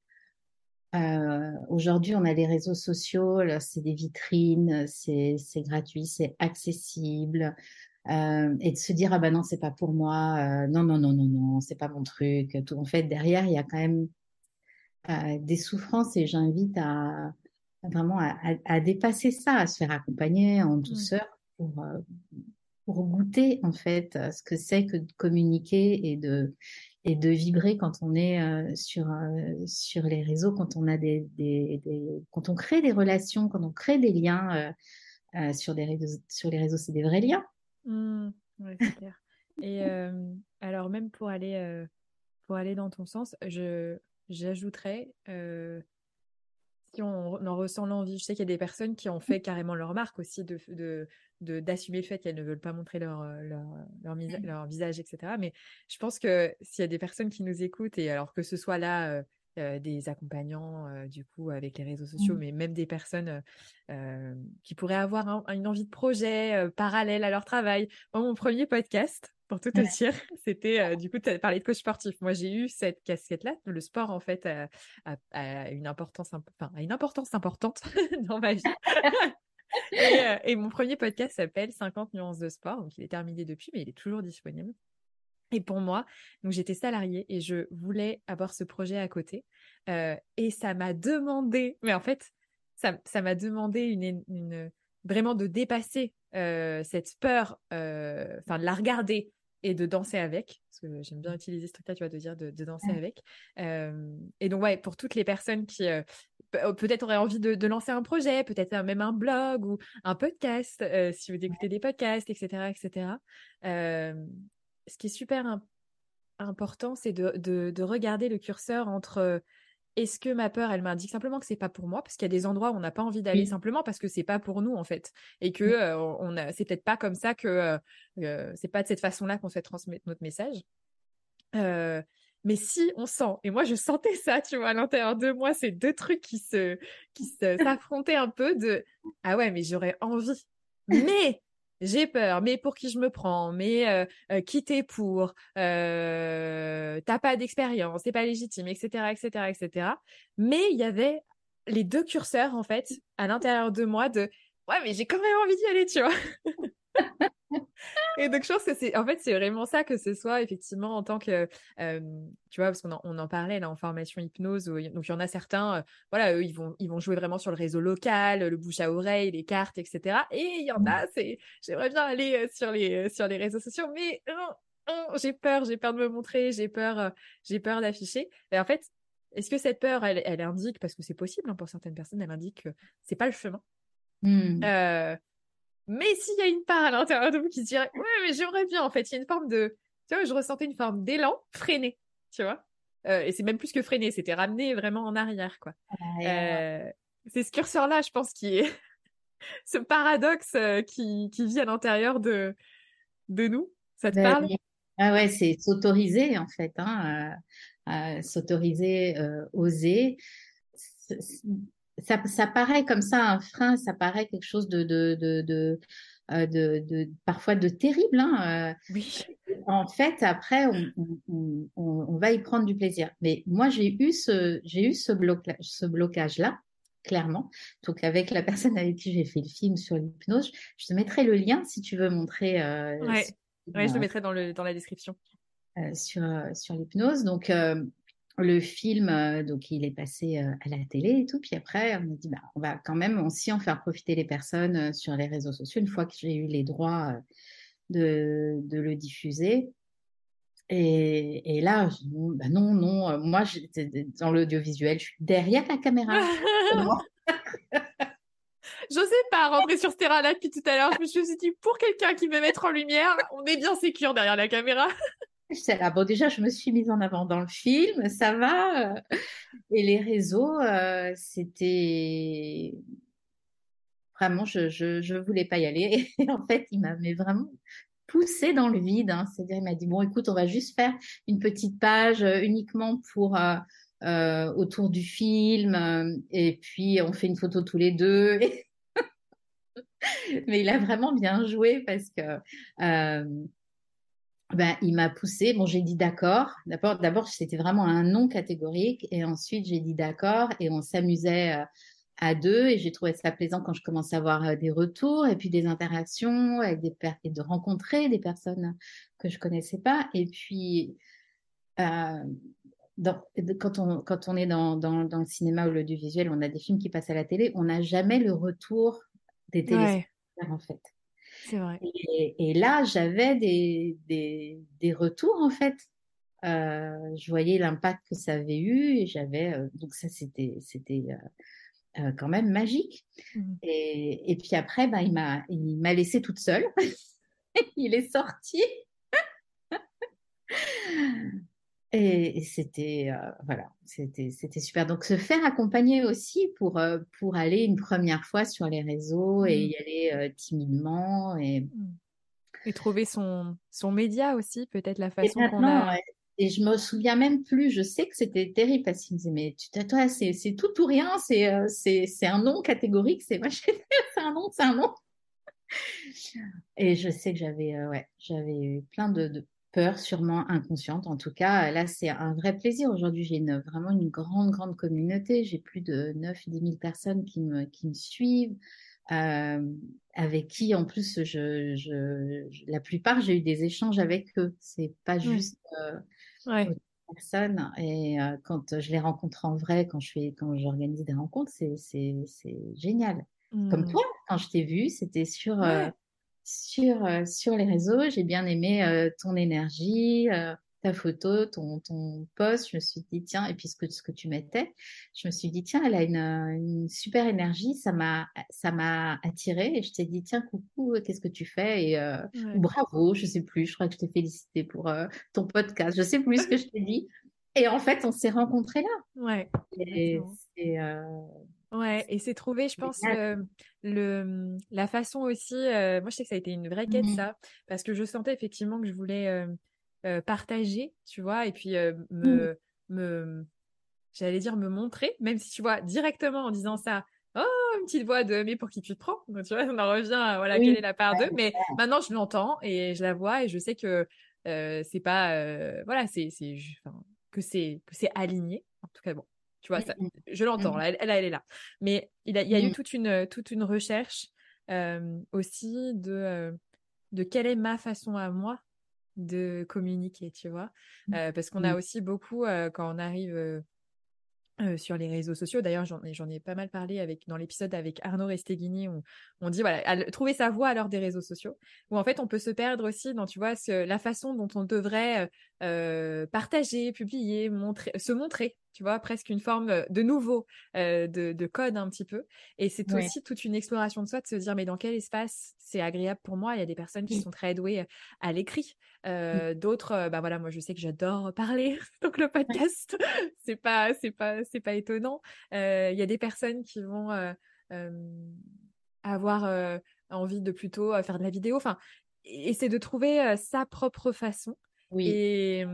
Euh, Aujourd'hui, on a les réseaux sociaux, c'est des vitrines, c'est gratuit, c'est accessible. Euh, et de se dire ah ben non c'est pas pour moi, euh, non non non non non c'est pas mon truc. Tout en fait derrière il y a quand même euh, des souffrances et j'invite à, vraiment à, à, à, dépasser ça, à se faire accompagner en douceur pour euh, pour goûter en fait ce que c'est que de communiquer et de et de vibrer quand on est euh, sur euh, sur les réseaux, quand on a des, des, des, quand on crée des relations, quand on crée des liens euh, sur des réseaux, sur les réseaux, c'est des vrais liens. Mmh, ouais, clair. et alors même pour aller pour aller dans ton sens, je j'ajouterais si on, en ressent l'envie, je sais qu'il y a des personnes qui ont fait carrément leur marque aussi de, de, d'assumer le fait qu'elles ne veulent pas montrer leur, euh, leur, leur, mmh. leur, visage, etc. Mais je pense que s'il y a des personnes qui nous écoutent, et alors que ce soit là euh, euh, des accompagnants, du coup, avec les réseaux sociaux, mmh. mais même des personnes qui pourraient avoir une envie de projet parallèle à leur travail. Moi, mon premier podcast, pour tout te dire, c'était du coup, tu as parlé de coach sportif. Moi, j'ai eu cette casquette-là. Le sport, en fait, a, une importance, enfin, a une importance importante dans ma vie. Euh, et, mon premier podcast s'appelle 50 nuances de sport. Donc, il est terminé depuis, mais il est toujours disponible. Et pour moi, donc j'étais salariée et je voulais avoir ce projet à côté. Euh, et ça m'a demandé, mais en fait, ça m'a demandé une, une, vraiment de dépasser euh, cette peur, enfin de la regarder et de danser avec, parce que j'aime bien utiliser ce truc-là, tu vois, de dire de, danser avec. et donc, ouais, pour toutes les personnes qui euh, peut-être auraient envie de, lancer un projet, peut-être même un blog ou un podcast, euh, si vous écoutez des podcasts, etc., etc. ce qui est super important, c'est de, de, regarder le curseur entre est-ce que ma peur, elle m'indique simplement que c'est pas pour moi, parce qu'il y a des endroits où on n'a pas envie d'aller simplement parce que c'est pas pour nous en fait, et que euh, on a, c'est peut-être pas comme ça que euh, c'est pas de cette façon-là qu'on fait transmettre notre message. mais si on sent, et moi je sentais ça, tu vois, à l'intérieur de moi, ces deux trucs qui se, qui s'affrontaient un peu de ah ouais, mais j'aurais envie, mais j'ai peur, mais pour qui je me prends, mais euh, euh qui t'es pour, euh, t'as pas d'expérience, c'est pas légitime, etc., etc., etc. Mais il y avait les deux curseurs en fait à l'intérieur de moi de ouais, mais j'ai quand même envie d'y aller, tu vois. Et donc je pense que c'est en fait c'est vraiment ça que ce soit effectivement en tant que tu vois parce qu'on en, on en parlait là en formation hypnose donc il y en a certains euh, voilà eux ils vont ils vont jouer vraiment sur le réseau local le bouche à oreille les cartes etc et il y en a c'est j'aimerais bien aller euh, sur les euh, sur les réseaux sociaux mais j'ai peur j'ai peur de me montrer j'ai peur j'ai peur d'afficher. Et en fait est-ce que cette peur elle, elle indique parce que c'est possible hein, pour certaines personnes elle indique que c'est pas le chemin. Mmh. Mais s'il y a une part à l'intérieur de vous qui se dirait, ouais, mais j'aimerais bien, en fait, il y a une forme de, tu vois, je ressentais une forme d'élan freiné, tu vois. Euh, et c'est même plus que freiné, c'était ramené vraiment en arrière, quoi. Euh, c'est ce curseur-là, je pense, qui est ce paradoxe euh, qui, qui vit à l'intérieur de, de nous. Ça te ben parle? Ah ouais, c'est s'autoriser, en fait, hein, s'autoriser, oser ça, ça, paraît comme ça un frein, ça paraît quelque chose de, de, de, de, euh, de parfois de terrible. Hein. Euh. Oui. En fait, après, on, on, on, va y prendre du plaisir. Mais moi, j'ai eu ce, j'ai eu ce, blocage, ce blocage-là, clairement. Donc, avec la personne avec qui j'ai fait le film sur l'hypnose, je te mettrai le lien si tu veux montrer. Euh, ouais. je le mettrai dans, le, dans la description. Euh, sur, sur l'hypnose. Donc, le film, euh, donc il est passé euh, à la télé et tout. Puis après, on a dit, bah, on va quand même aussi en faire profiter les personnes euh, sur les réseaux sociaux une fois que j'ai eu les droits de, le diffuser. Et, là, bah non, non, moi, dans l'audiovisuel, je suis derrière la caméra. J'osais pas rentrer sur ce terrain-là depuis tout à l'heure. Je me suis dit, pour quelqu'un qui veut mettre en lumière, on est bien sécure derrière la caméra. là, bon, déjà, je me suis mise en avant dans le film, ça va. Et les réseaux, euh, c'était. vraiment, je, je, je voulais pas y aller. Et en fait, il m'avait vraiment poussé dans le vide. Hein. C'est-à-dire, il m'a dit bon, écoute, on va juste faire une petite page euh, uniquement pour euh, euh, autour du film, euh, et puis on fait une photo tous les deux. Mais il a vraiment bien joué parce que euh, ben, il m'a poussé. Bon, j'ai dit d'accord. D'abord, d'abord, c'était vraiment un non catégorique, et ensuite j'ai dit d'accord, et on s'amusait euh, à deux, et j'ai trouvé ça plaisant quand je commençais à avoir euh, des retours et puis des interactions avec des et de rencontrer des personnes que je connaissais pas, et puis euh, dans, quand, on, quand on est dans, dans, dans le cinéma ou l'audiovisuel, on a des films qui passent à la télé, on n'a jamais le retour des téléspectateurs ouais. en fait. C'est vrai. Et, et là, j'avais des, des, des, retours en fait. Euh, je voyais l'impact que ça avait eu et j'avais euh, donc ça c'était c'était euh, quand même magique. Mmh. Et, et, puis après, ben, il m'a il m'a laissé toute seule. il est sorti. Et, et c'était euh, voilà, c'était c'était super. Donc se faire accompagner aussi pour euh, pour aller une première fois sur les réseaux et y aller euh, timidement et et trouver son son média aussi, peut-être la façon qu'on a. Ouais. Et je me souviens même plus. Je sais que c'était terrible parce qu'il me disait mais tu toi c'est c'est tout ou rien, c'est c'est c'est un nom catégorique, c'est c'est un nom, c'est un nom. Et je sais que j'avais ouais, j'avais eu plein de, de peur, sûrement inconsciente. En tout cas, là, c'est un vrai plaisir. Aujourd'hui, j'ai une, vraiment une grande, grande communauté. J'ai plus de 9 10 000 personnes qui me, qui me suivent, euh, avec qui, en plus, je, je, je la plupart, j'ai eu des échanges avec eux. C'est pas juste euh, ouais. personnes. Et euh, quand je les rencontre en vrai, quand je fais, quand j'organise des rencontres, c'est, c'est, c'est génial. Mmh. Comme toi, quand je t'ai vu, c'était sur ouais sur, euh, sur les réseaux. J'ai bien aimé euh, ton énergie, euh, ta photo, ton, ton post. Je me suis dit, tiens, et puis ce que, ce que tu mettais, je me suis dit, tiens, elle a une, une super énergie. Ça m'a, ça m'a attiré et je t'ai dit, tiens, coucou, qu'est-ce que tu fais? Et ouais. bravo, je sais plus, je crois que je t'ai félicité pour ton podcast. Je sais plus ce que je t'ai dit. Et en fait, on s'est rencontrés là. Ouais. Et c'est, Ouais, et c'est trouvé, je pense, le, le, la façon aussi. Euh, moi, je sais que ça a été une vraie quête, mmh. ça, parce que je sentais effectivement que je voulais euh, euh, partager, tu vois, et puis me, mmh. me j'allais dire me montrer, même si tu vois, directement en disant ça, oh, une petite voix de mais pour qui tu te prends Donc, tu vois, on en revient à voilà, oui. quelle est la part d'eux. Mais maintenant, je l'entends et je la vois et je sais que c'est pas. voilà, c'est que c'est que c'est aligné. En tout cas, bon, tu vois, ça, je l'entends, là, elle, elle, elle, est là. Mais il, a, il y a eu toute une, toute une recherche euh, aussi de, euh, de quelle est ma façon à moi de communiquer, tu vois? Euh, parce qu'on a aussi beaucoup, quand on arrive sur les réseaux sociaux. D'ailleurs, j'en ai, j'en ai pas mal parlé avec dans l'épisode avec Arnaud Resteghini. On, on dit voilà, à, trouver sa voie à l'heure des réseaux sociaux. Où en fait, on peut se perdre aussi dans tu vois ce, la façon dont on devrait partager, publier, montrer, se montrer. Tu vois, presque une forme de nouveau euh, de, de, code un petit peu. Et c'est ouais. aussi toute une exploration de soi de se dire mais dans quel espace c'est agréable pour moi? Il y a des personnes qui sont très douées à l'écrit. Euh, d'autres, bah voilà, moi je sais que j'adore parler, donc le podcast, c'est pas, c'est pas, c'est pas étonnant. Il euh, y a des personnes qui vont avoir envie de plutôt faire de la vidéo. Enfin, et c'est de trouver sa propre façon. Oui. Et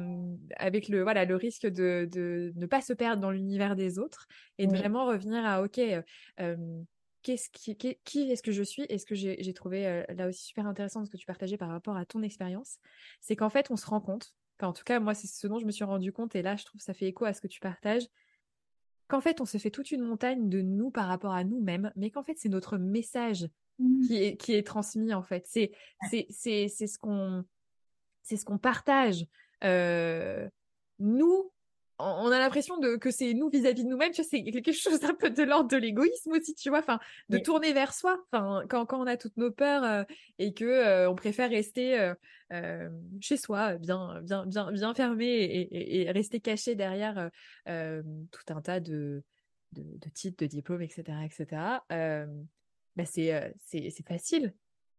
avec le voilà le risque de, de ne pas se perdre dans l'univers des autres et de vraiment revenir à ok qu'est-ce qui, qui, qui est-ce que je suis Et ce que j'ai trouvé euh, là aussi super intéressant ce que tu partageais par rapport à ton expérience, c'est qu'en fait, on se rend compte, enfin, en tout cas, moi, c'est ce dont je me suis rendu compte, et là, je trouve ça fait écho à ce que tu partages, qu'en fait, on se fait toute une montagne de nous par rapport à nous-mêmes, mais qu'en fait, c'est notre message mmh. qui, est, qui est transmis, en fait. C'est c'est ce qu'on c'est ce qu'on partage. Euh, nous, on a l'impression de que c'est nous vis-à-vis -vis de nous-mêmes, tu vois, c'est quelque chose un peu de l'ordre de l'égoïsme aussi, tu vois, enfin, de oui. tourner vers soi, enfin, quand, quand on a toutes nos peurs euh, et que euh, on préfère rester euh, chez soi, bien, bien, bien, bien fermé et, et, et rester caché derrière tout un tas de, de, de, titres, de diplômes, etc., etc. bah c'est, c'est, facile.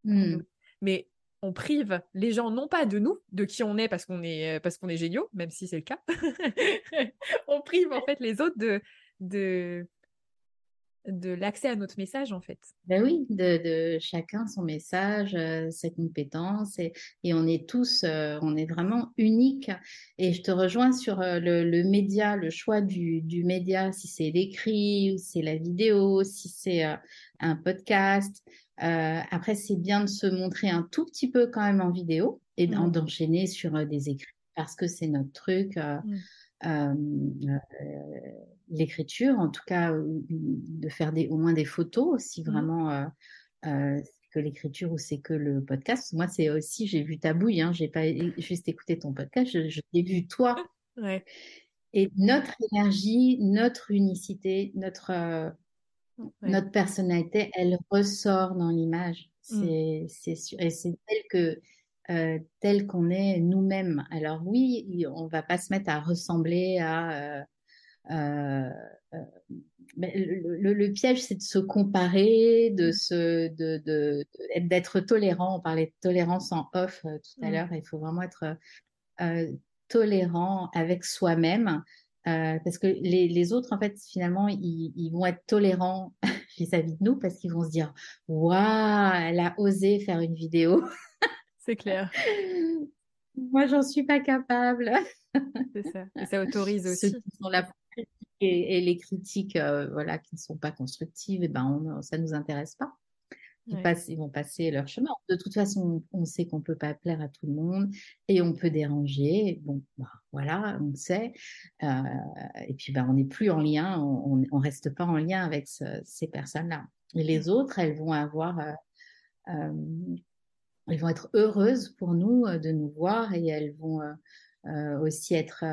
Mmh. Mais on prive les gens non pas de nous, de qui on est parce qu'on est parce qu'on est géniaux, même si c'est le cas. on prive en fait les autres de de de l'accès à notre message en fait. Ben oui, de, chacun son message, euh, ses compétences et, et, on est tous, euh, on est vraiment unique. Et je te rejoins sur euh, le, média, le choix du, du média, si c'est l'écrit, si c'est la vidéo, si c'est un podcast. après, c'est bien de se montrer un tout petit peu quand même en vidéo et mmh. d'enchaîner sur des écrits parce que c'est notre truc. Mmh. Euh, l'écriture, en tout cas de faire des, au moins des photos, si mmh. vraiment euh, euh, que l'écriture ou c'est que le podcast. Moi, c'est aussi, j'ai vu ta bouille, hein, j'ai pas juste écouté ton podcast, je, t'ai vu toi. Ouais. Et notre énergie, notre unicité, notre, notre personnalité, elle ressort dans l'image. Mmh. C'est sûr. Et c'est tel que euh, tel qu'on est nous-mêmes. Alors oui, on va pas se mettre à ressembler à... Euh, euh, le, piège, c'est de se comparer, de se, de, d'être tolérant. On parlait de tolérance en off tout à l'heure. Il faut vraiment être tolérant avec soi-même. parce que les, autres, en fait, finalement, ils, ils vont être tolérants vis-à-vis de nous parce qu'ils vont se dire Waouh, elle a osé faire une vidéo. C'est clair. Moi, j'en suis pas capable. C'est ça. Et ça autorise aussi. Ceux qui sont et, et les critiques, euh, voilà, qui ne sont pas constructives, et eh ben, ça nous intéresse pas. Ils, passent, ils vont passer leur chemin. De toute façon, on sait qu'on peut pas plaire à tout le monde et on peut déranger. Bon, bah, voilà, on sait. Euh, et puis, bah, on n'est plus en lien, on, on reste pas en lien avec ces personnes-là. Et les autres, elles vont avoir euh, euh elles vont être heureuses pour nous de nous voir et elles vont aussi être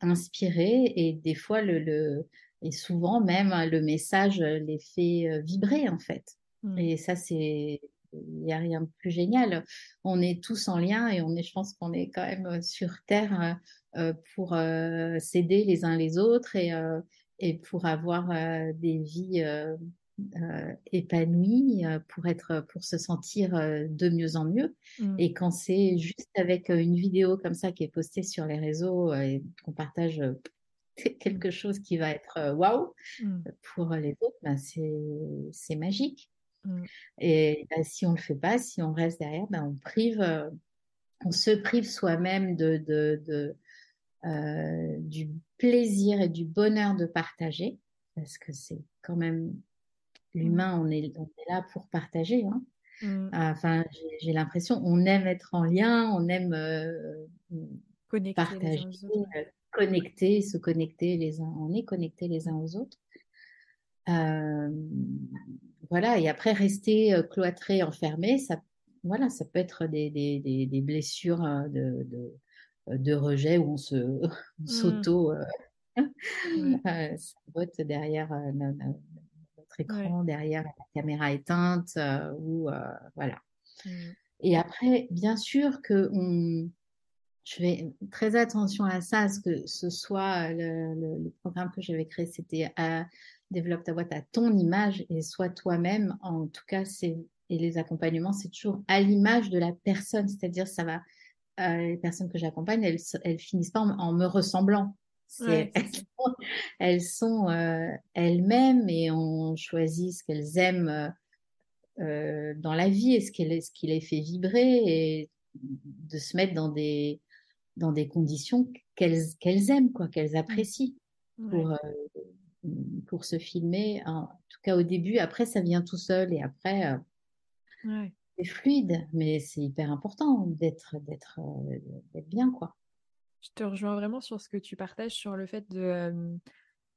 inspirées et des fois le, le, et souvent même le message les fait vibrer en fait. Mmh. Et ça c'est il n'y a rien de plus génial. On est tous en lien et on est, je pense qu'on est quand même sur terre euh, pour euh, s'aider les uns les autres et, euh, et pour avoir des vies euh, épanoui euh, pour être pour se sentir euh, de mieux en mieux mmh. et quand c'est juste avec une vidéo comme ça qui est postée sur les réseaux et qu'on partage quelque chose qui va être waouh mmh. pour les autres ben c'est magique mmh. et ben, si on le fait pas si on reste derrière ben on prive on se prive soi-même de, de, de du plaisir et du bonheur de partager parce que c'est quand même L'humain, on est, là pour partager. Hein. Mm. Enfin, j'ai l'impression, on aime être en lien, on aime euh, partager, euh, connecter, se connecter les uns. On est connectés les uns aux autres. Euh, voilà, et après rester cloîtré, enfermé, ça, voilà, ça peut être des, blessures de, de, rejet où on se mm. s'auto sabote derrière écran derrière la caméra éteinte euh, ou euh, voilà. Mm. Et après, bien sûr que on, je fais très attention à ça, à ce que ce soit le, le, programme que j'avais créé, c'était à développe ta boîte à ton image et soit toi-même. En tout cas, c'est et les accompagnements, c'est toujours à l'image de la personne, c'est-à-dire ça va. Euh, les personnes que j'accompagne, elles, elles finissent pas en me ressemblant elles, sont, euh, elles-mêmes et on choisit ce qu'elles aiment euh, euh, dans la vie et ce, ce qui les fait vibrer et de se mettre dans des, dans des conditions qu'elles aiment, quoi, qu'elles apprécient pour, pour se filmer. En tout cas au début, après ça vient tout seul et après c'est fluide, mais c'est hyper important d'être d'être bien, quoi. Je te rejoins vraiment sur ce que tu partages sur le fait de,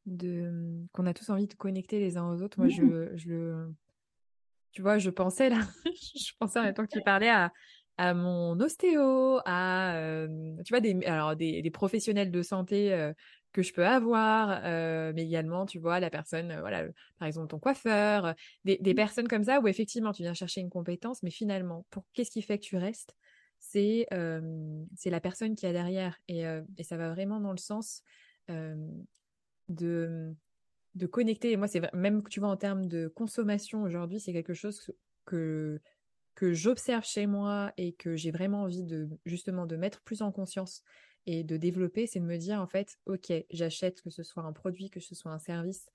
de qu'on a tous envie de connecter les uns aux autres. Moi, je, mmh. je tu vois, je pensais là, je pensais en même temps que tu parlais à, à mon ostéo, à tu vois des alors des, des professionnels de santé que je peux avoir, mais également tu vois la personne, voilà, par exemple ton coiffeur, des, des mmh. personnes comme ça où effectivement tu viens chercher une compétence, mais finalement pour qu'est-ce qui fait que tu restes? C'est la personne qui est derrière. Et, ça va vraiment dans le sens de, de connecter. Moi, c'est même, tu vois, en termes de consommation aujourd'hui, c'est quelque chose que, que j'observe chez moi et que j'ai vraiment envie de, justement, de mettre plus en conscience et de développer, c'est de me dire, en fait, OK, j'achète que ce soit un produit, que ce soit un service,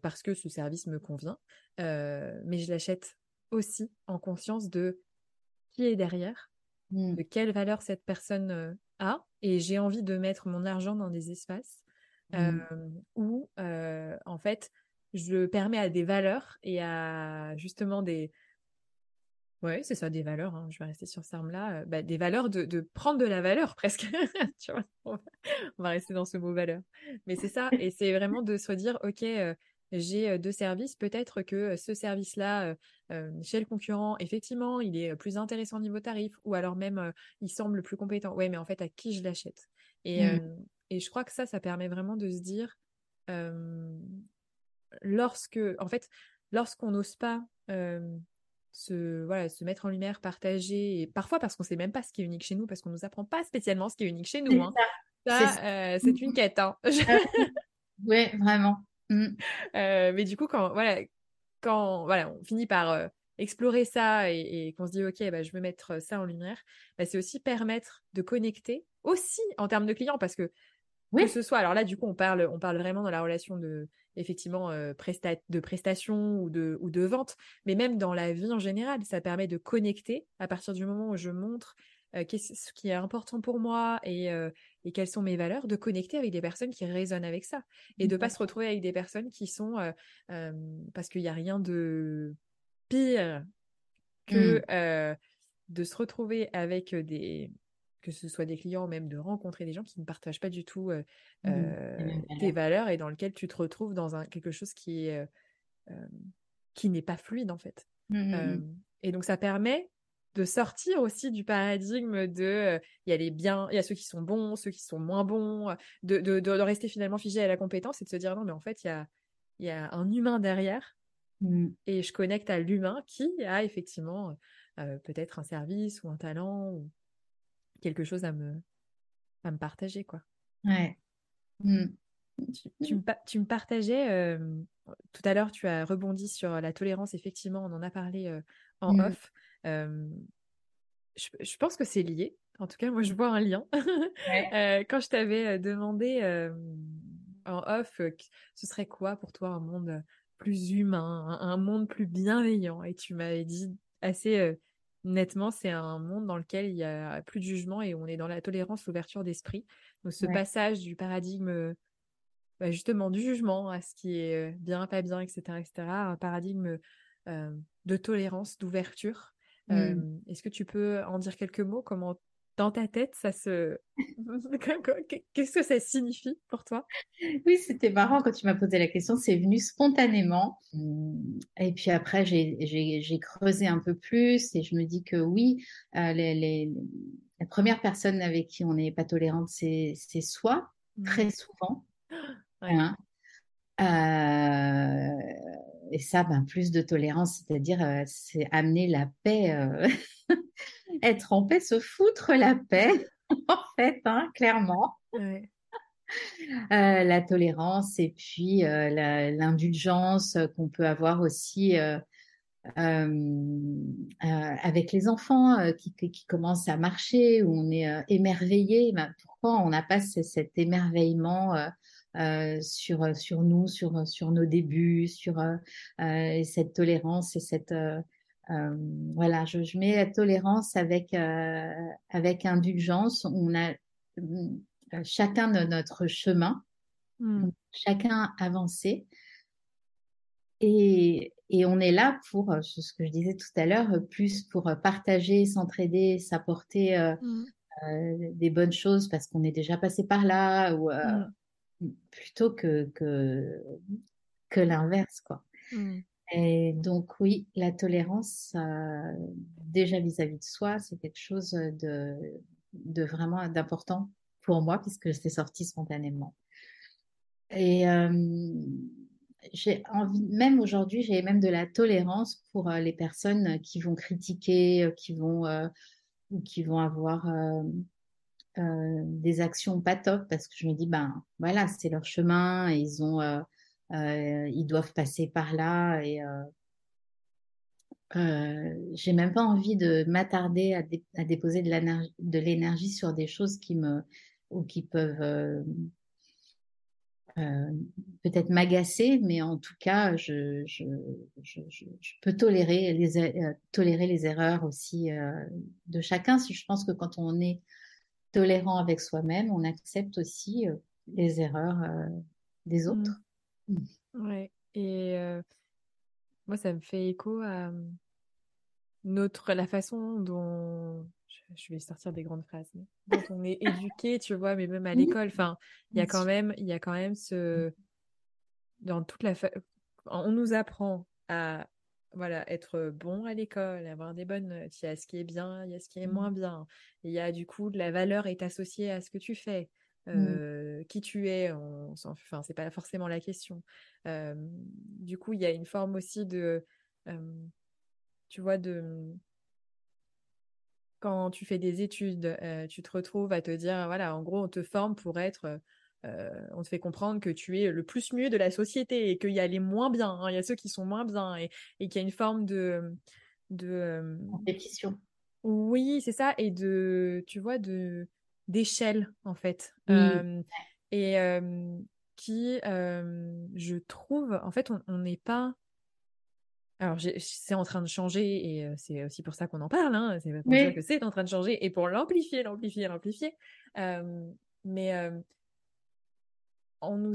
parce que ce service me convient, mais je l'achète aussi en conscience de qui est derrière, mmh. de quelle valeur cette personne a, et j'ai envie de mettre mon argent dans des espaces mmh. où, en fait, je permets à des valeurs et à justement des, Ouais, c'est ça, des valeurs. Hein, je vais rester sur ce terme-là. Bah, des valeurs de, de, prendre de la valeur presque. tu vois on, va, rester dans ce mot valeur. Mais c'est ça. Et c'est vraiment de se dire, OK, j'ai deux services. Peut-être que ce service-là, chez le concurrent, effectivement, il est plus intéressant au niveau tarif ou alors même il semble plus compétent. Ouais, mais en fait, à qui je l'achète? Et, mmh. et je crois que ça, ça permet vraiment de se dire, lorsque, en fait, lorsqu'on n'ose pas se, voilà, se mettre en lumière, partager, et parfois parce qu'on sait même pas ce qui est unique chez nous, parce qu'on nous apprend pas spécialement ce qui est unique chez nous. Hein. Ça, c'est une quête. Hein. Ah oui, vraiment. Mmh. Euh, mais du coup, quand, voilà, quand voilà, on finit par euh, explorer ça et, qu'on se dit, OK, bah, je veux mettre ça en lumière, bah, c'est aussi permettre de connecter aussi en termes de clients, parce que oui. que ce soit, alors là, du coup, on parle, on parle vraiment dans la relation de effectivement euh, de prestation ou de, ou de vente, mais même dans la vie en général, ça permet de connecter à partir du moment où je montre euh, ce qui est important pour moi et, euh, et, quelles sont mes valeurs, de connecter avec des personnes qui résonnent avec ça et de pas se retrouver avec des personnes qui sont parce qu'il n'y a rien de pire que mmh. de se retrouver avec des que ce soit des clients ou même de rencontrer des gens qui ne partagent pas du tout euh, mmh, euh, tes valeurs et dans lequel tu te retrouves dans un, quelque chose qui est euh, qui n'est pas fluide en fait. Mmh, mmh, et donc ça permet de sortir aussi du paradigme de il y a les biens, il y a ceux qui sont bons, ceux qui sont moins bons, de, de, de, rester finalement figé à la compétence et de se dire non mais en fait il y a, il y a un humain derrière et je connecte à l'humain qui a effectivement peut-être un service ou un talent ou quelque chose à me, à me partager, quoi. Ouais. Mmh. Tu, me, tu, me, partageais, euh, tout à l'heure, tu as rebondi sur la tolérance, effectivement, on en a parlé euh, en mmh. off. Euh, je, je, pense que c'est lié. En tout cas, moi, je vois un lien. quand je t'avais demandé en off, ce serait quoi pour toi un monde plus humain, un, un monde plus bienveillant? Et tu m'avais dit assez Nettement, c'est un monde dans lequel il y a plus de jugement et on est dans la tolérance, l'ouverture d'esprit. Donc ce passage du paradigme, bah, justement, du jugement à ce qui est euh, bien, pas bien, etc., etc., un paradigme euh, de tolérance, d'ouverture. Mmh. Est-ce que tu peux en dire quelques mots? Comment dans ta tête, ça se. Qu'est-ce que ça signifie pour toi? Oui, c'était marrant quand tu m'as posé la question. C'est venu spontanément. Mmh, et puis après, j'ai creusé un peu plus et je me dis que oui, euh, les, la première personne avec qui on n'est pas tolérante, c'est soi, mmh. très souvent. Hein. Euh, et ça, ben, plus de tolérance, c'est-à-dire euh, c'est amener la paix être en paix, se foutre la paix, en fait, hein, clairement. Euh, la tolérance et puis euh, l'indulgence qu'on peut avoir aussi euh, avec les enfants qui, qui, commencent à marcher, où on est émerveillé. Ben, pourquoi on n'a pas cet émerveillement sur, sur nous, sur, sur nos débuts, sur cette tolérance et cette euh, voilà, je, je, mets la tolérance avec euh, avec indulgence. On a euh, chacun de notre chemin, mmh. chacun avancé. Et, et, on est là pour, ce que je disais tout à l'heure, plus pour partager, s'entraider, s'apporter euh, des bonnes choses parce qu'on est déjà passé par là, ou mmh. Plutôt que que, que l'inverse, quoi. Et donc oui, la tolérance, euh, déjà vis-à-vis de soi, c'est quelque chose de, de vraiment d'important pour moi puisque c'est sorti spontanément. Et euh, j'ai envie, même aujourd'hui, j'ai même de la tolérance pour euh, les personnes qui vont critiquer, qui vont ou qui vont avoir des actions pas top parce que je me dis ben voilà, c'est leur chemin, ils ont euh, ils doivent passer par là et euh, euh, j'ai même pas envie de m'attarder à, déposer de l'énergie sur des choses qui me ou qui peuvent peut-être m'agacer, mais en tout cas, je, peux tolérer les, euh, tolérer les erreurs aussi euh, de chacun. Je pense que quand on est tolérant avec soi-même, on accepte aussi euh, les erreurs des mmh. autres. Mmh. Ouais. Et moi, ça me fait écho à notre la façon dont je vais sortir des grandes phrases, dont on est éduqué, tu vois, mais même à l'école, enfin, il y a quand même, il y a quand même ce, dans toute la, on nous apprend à, voilà, être bon à l'école, avoir des bonnes notes. Il y a ce qui est bien, il y a ce qui est moins bien. Il y a du coup, la valeur est associée à ce que tu fais. Euh, qui tu es, on, enfin, c'est pas forcément la question. Euh, du coup, il y a une forme aussi de, euh, tu vois, de, quand tu fais des études, tu te retrouves à te dire, voilà, en gros, on te forme pour être, on te fait comprendre que tu es le plus mieux de la société et qu'il y a les moins bien, hein, il y a ceux qui sont moins bien et, qu'il y a une forme de... de euh, Compétition. Oui, c'est ça, et de, tu vois, de d'échelle, en fait. et qui, je trouve, en fait, on n'est pas alors, c'est en train de changer et c'est aussi pour ça qu'on en parle. Hein, c'est pour ça que c'est en train de changer et pour l'amplifier, l'amplifier, l'amplifier. mais on nous,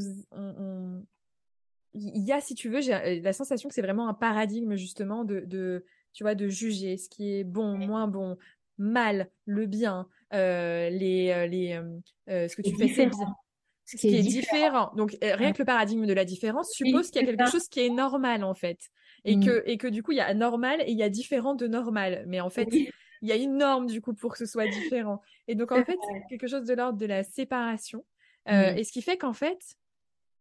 il y a, si tu veux, j'ai la sensation que c'est vraiment un paradigme justement de, de, tu vois, de juger ce qui est bon, moins bon, mal, le bien, les, les, ce que tu fais, c'est bien ce qui, est, différent. Donc rien que le paradigme de la différence suppose qu'il y a quelque chose qui est normal en fait. Et, mmh. que, et que du coup, il y a normal et il y a différent de normal. Mais en fait, il y a une norme du coup pour que ce soit différent. Et donc, en fait, quelque chose de l'ordre de la séparation. Euh, mmh. Et ce qui fait qu'en fait,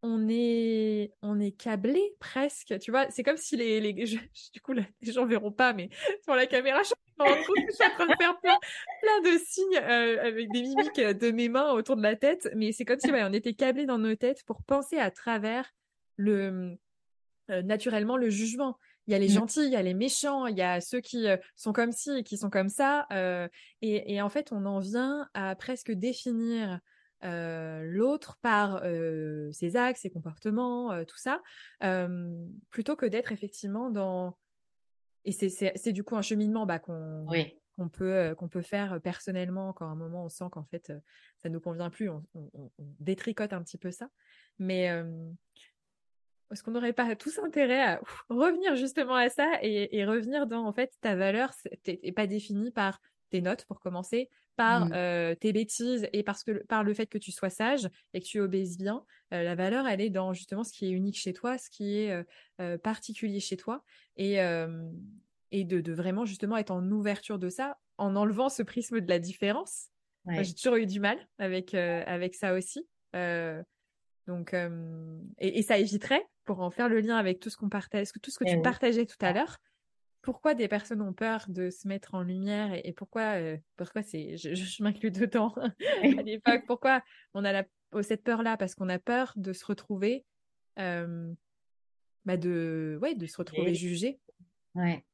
on est, on est câblé presque. Tu vois, c'est comme si les, les du coup, les gens verront pas, mais sur la caméra, je me rends compte que je suis en train de faire plein, plein de signes euh, avec des mimiques de mes mains autour de la tête. Mais c'est comme si on était câblé dans nos têtes pour penser à travers le, euh, naturellement le jugement. Il y a les mmh. gentils, il y a les méchants, il y a ceux qui euh, sont comme ci et qui sont comme ça. Euh, et, en fait, on en vient à presque définir l'autre par ses actes, ses comportements, tout ça, plutôt que d'être effectivement dans... Et c'est du coup un cheminement bah, qu'on peut, qu'on peut faire personnellement quand à un moment on sent qu'en fait ça ne nous convient plus, on, on, détricote un petit peu ça. Mais est-ce qu'on n'aurait pas tous intérêt à revenir justement à ça et, revenir dans en fait ta valeur n'est pas définie par tes notes pour commencer, par mmh. euh, tes bêtises et parce que par le fait que tu sois sage et que tu obéisses bien. Euh, la valeur, elle est dans justement ce qui est unique chez toi, ce qui est euh, particulier chez toi et et de, vraiment justement être en ouverture de ça, en enlevant ce prisme de la différence. J'ai toujours eu du mal avec avec ça aussi. Donc, et, ça éviterait, pour en faire le lien avec tout ce qu'on partage, tout ce que tu eh partageais tout à l'heure, pourquoi des personnes ont peur de se mettre en lumière et, pourquoi, pourquoi c'est, je, m'inclus dedans à l'époque, pourquoi on a la, oh, cette peur-là? Parce qu'on a peur de se retrouver, bah de, ouais, de se retrouver jugé. Ouais.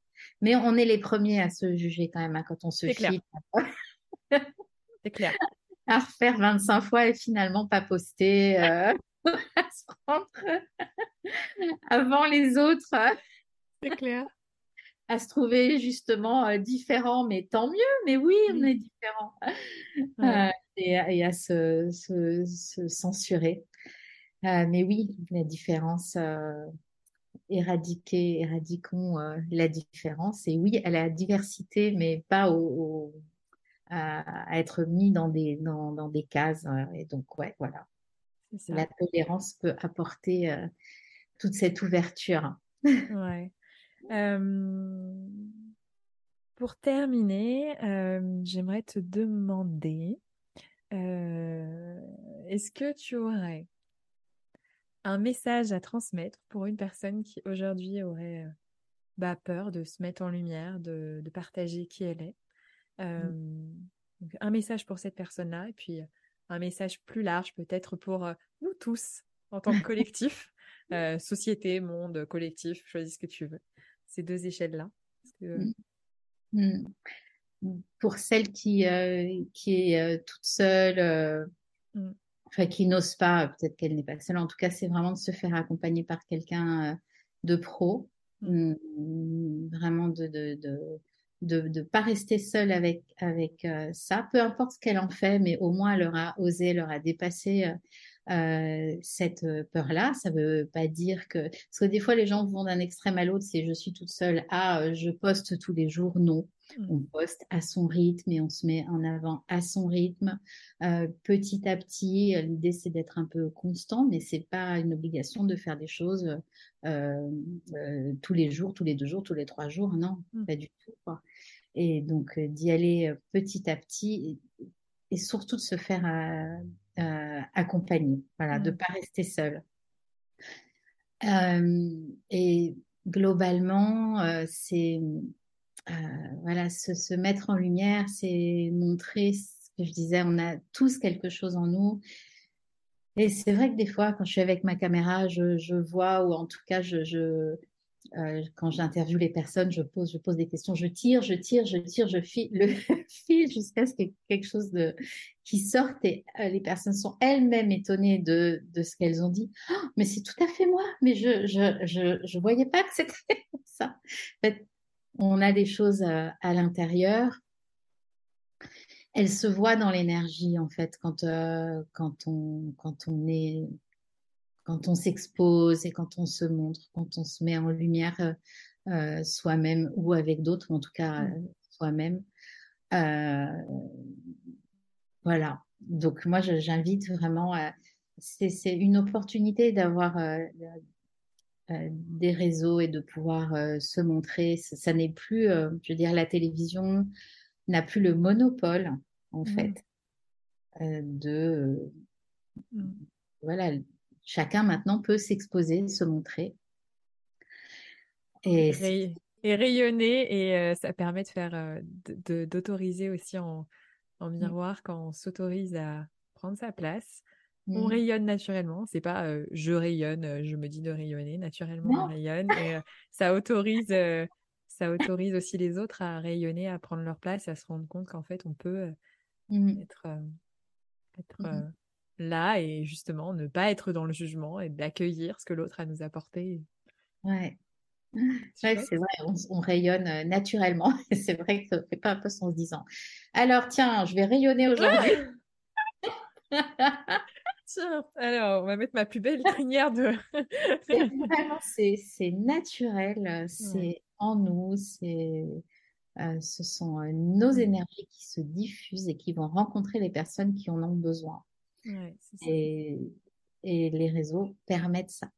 Mais on est les premiers à se juger quand même hein, quand on se filme. C'est clair à refaire 25 fois et finalement pas poster euh, avant les autres. C'est clair. À se trouver justement euh, différent, mais tant mieux, mais oui, on est différent. Euh, et, à se, censurer. mais oui, la différence, éradiquer, éradiquons la différence. Et oui, à la diversité, mais pas au à, être mis dans des, dans, dans des cases. Euh, et donc, ouais, voilà. La tolérance peut apporter euh, toute cette ouverture. ouais. Euh, pour terminer, j'aimerais te demander, est-ce que tu aurais un message à transmettre pour une personne qui aujourd'hui aurait bah, peur de se mettre en lumière, de, de partager qui elle est? Mmh. un message pour cette personne-là et puis un message plus large peut-être pour nous tous en tant que collectif, société, monde, collectif, choisis ce que tu veux. Ces deux échelles-là. Mmh. Mmh. Pour celle qui, qui est toute seule enfin qui n'ose pas, peut-être qu'elle n'est pas seule. En tout cas, c'est vraiment de se faire accompagner par quelqu'un de pro, vraiment de, de, de de ne pas rester seule avec, avec ça, peu importe ce qu'elle en fait, mais au moins elle aura osé, elle aura dépassé euh, cette euh, peur-là. Ça ne veut pas dire que... Parce que des fois, les gens vont d'un extrême à l'autre, c'est je suis toute seule, ah, euh, je poste tous les jours. Non, mmh. on poste à son rythme et on se met en avant à son rythme. petit à petit, l'idée, c'est d'être un peu constant, mais c'est pas une obligation de faire des choses tous les jours, tous les deux jours, tous les trois jours. Non, mmh. pas du tout. Et donc, d'y aller petit à petit et surtout de se faire euh, accompagner, voilà, de ne mmh. pas rester seul. Euh, et globalement, euh, c'est voilà, se, mettre en lumière, c'est montrer ce que je disais, on a tous quelque chose en nous. Et c'est vrai que des fois, quand je suis avec ma caméra, je, vois, ou en tout cas, je, euh, quand j'interviewe les personnes, je pose, des questions, je tire, je tire, je tire, je file le fil jusqu'à ce qu'il y ait quelque chose qui sorte et euh, les personnes sont elles-mêmes étonnées de, ce qu'elles ont dit. Oh, mais c'est tout à fait moi, mais je je, voyais pas que c'était ça. En fait, on a des choses à, à l'intérieur. Elles se voient dans l'énergie en fait euh, quand on est quand on s'expose et quand on se montre, quand on se met en lumière euh, euh, soi-même ou avec d'autres, en tout cas mmh. euh, soi-même. voilà. Donc moi, j'invite vraiment à... C'est une opportunité d'avoir des réseaux et de pouvoir se montrer. Ça, n'est plus, je veux dire, la télévision n'a plus le monopole, en mmh. fait, de... Mmh. Voilà, chacun maintenant peut s'exposer, se montrer. Et, rayonner, et euh, ça permet de faire, euh, d'autoriser aussi en, en, mmh. miroir quand on s'autorise à prendre sa place. On mmh. rayonne naturellement. C'est pas euh, je rayonne, je me dis de rayonner. Naturellement, on rayonne. Et ça autorise, ça autorise aussi les autres à rayonner, à prendre leur place, et à se rendre compte qu'en fait, on peut mmh. être, être là et justement ne pas être dans le jugement et d'accueillir ce que l'autre a nous apporter. Ouais. c'est vrai, on, rayonne euh, naturellement. c'est vrai que ça ne fait pas un peu en se disant Alors, tiens, je vais rayonner aujourd'hui. tiens, alors, on va mettre ma plus belle crinière de. c'est naturel, c'est en nous, c'est. Euh, ce sont euh, nos énergies qui se diffusent et qui vont rencontrer les personnes qui en ont besoin et, et, les réseaux permettent ça.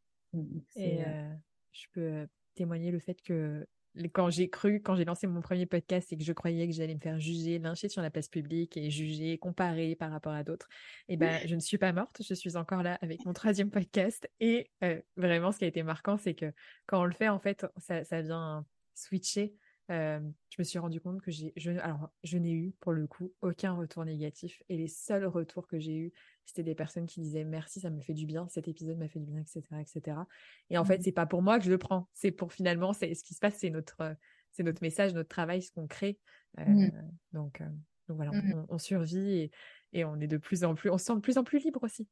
Et euh, euh, je peux euh, témoigner le fait que quand j'ai cru, quand j'ai lancé mon premier podcast et que je croyais que j'allais me faire juger, lyncher sur la place publique et juger, comparer par rapport à d'autres, eh ben, je ne suis pas morte. Je suis encore là avec mon troisième podcast. Et vraiment, ce qui a été marquant, c'est que quand on le fait, en fait, ça, ça vient switcher je me suis rendu compte que j'ai, je, alors, je n'ai eu pour le coup aucun retour négatif et les seuls retours que j'ai eus, c'était des personnes qui disaient merci, ça me fait du bien, cet épisode m'a fait du bien, etc., etc. Et en fait, mmh. c'est pas pour moi que je le prends, c'est pour finalement, c'est ce qui se passe, c'est notre, c'est notre message, notre travail, ce qu'on crée. Mmh. donc, donc, voilà, mmh. on, survit et, et on est de plus en plus, on se sent de plus en plus libre aussi.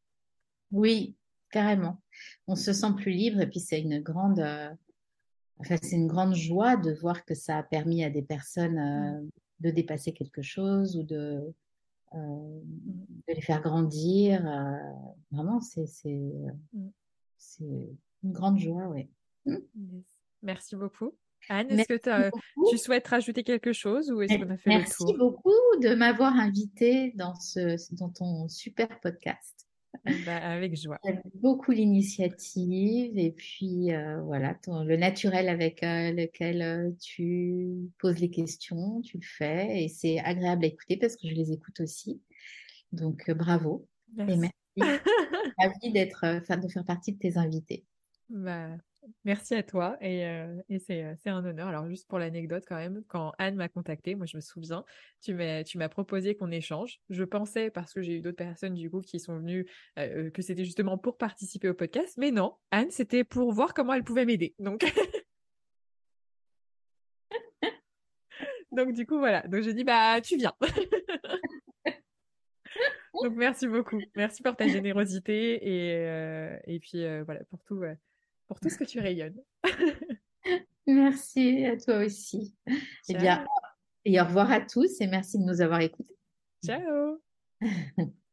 Oui, carrément. On se sent plus libre et puis c'est une grande c'est une grande joie de voir que ça a permis à des personnes euh, de dépasser quelque chose ou de, euh, de les faire grandir. Euh, vraiment, c'est mmh. une grande joie, oui. Merci beaucoup. Anne, est-ce que tu souhaites rajouter quelque chose ou est-ce qu'on a fait Merci le tour? beaucoup de m'avoir invité dans, ce, dans ton super podcast. Bah, avec joie. Beaucoup l'initiative et puis euh, voilà, le naturel avec euh, lequel euh, tu poses les questions, tu le fais et c'est agréable à écouter parce que je les écoute aussi. Donc bravo et merci. Ravi d'être, de faire partie de tes invités. Bah, Merci à toi et, euh, euh, c'est, un honneur. Alors juste pour l'anecdote quand même, quand Anne m'a contacté, moi je me souviens, tu m'as, proposé qu'on échange. Je pensais, parce que j'ai eu d'autres personnes du coup qui sont venues, euh, que c'était justement pour participer au podcast, mais non, Anne, c'était pour voir comment elle pouvait m'aider. Donc... Du coup voilà, donc j'ai dit bah tu viens. Donc merci beaucoup. Merci pour ta générosité et, puis voilà pour tout, pour tout ce que tu rayonnes. merci à toi aussi. Eh bien, et au revoir à tous et merci de nous avoir écoutés. Ciao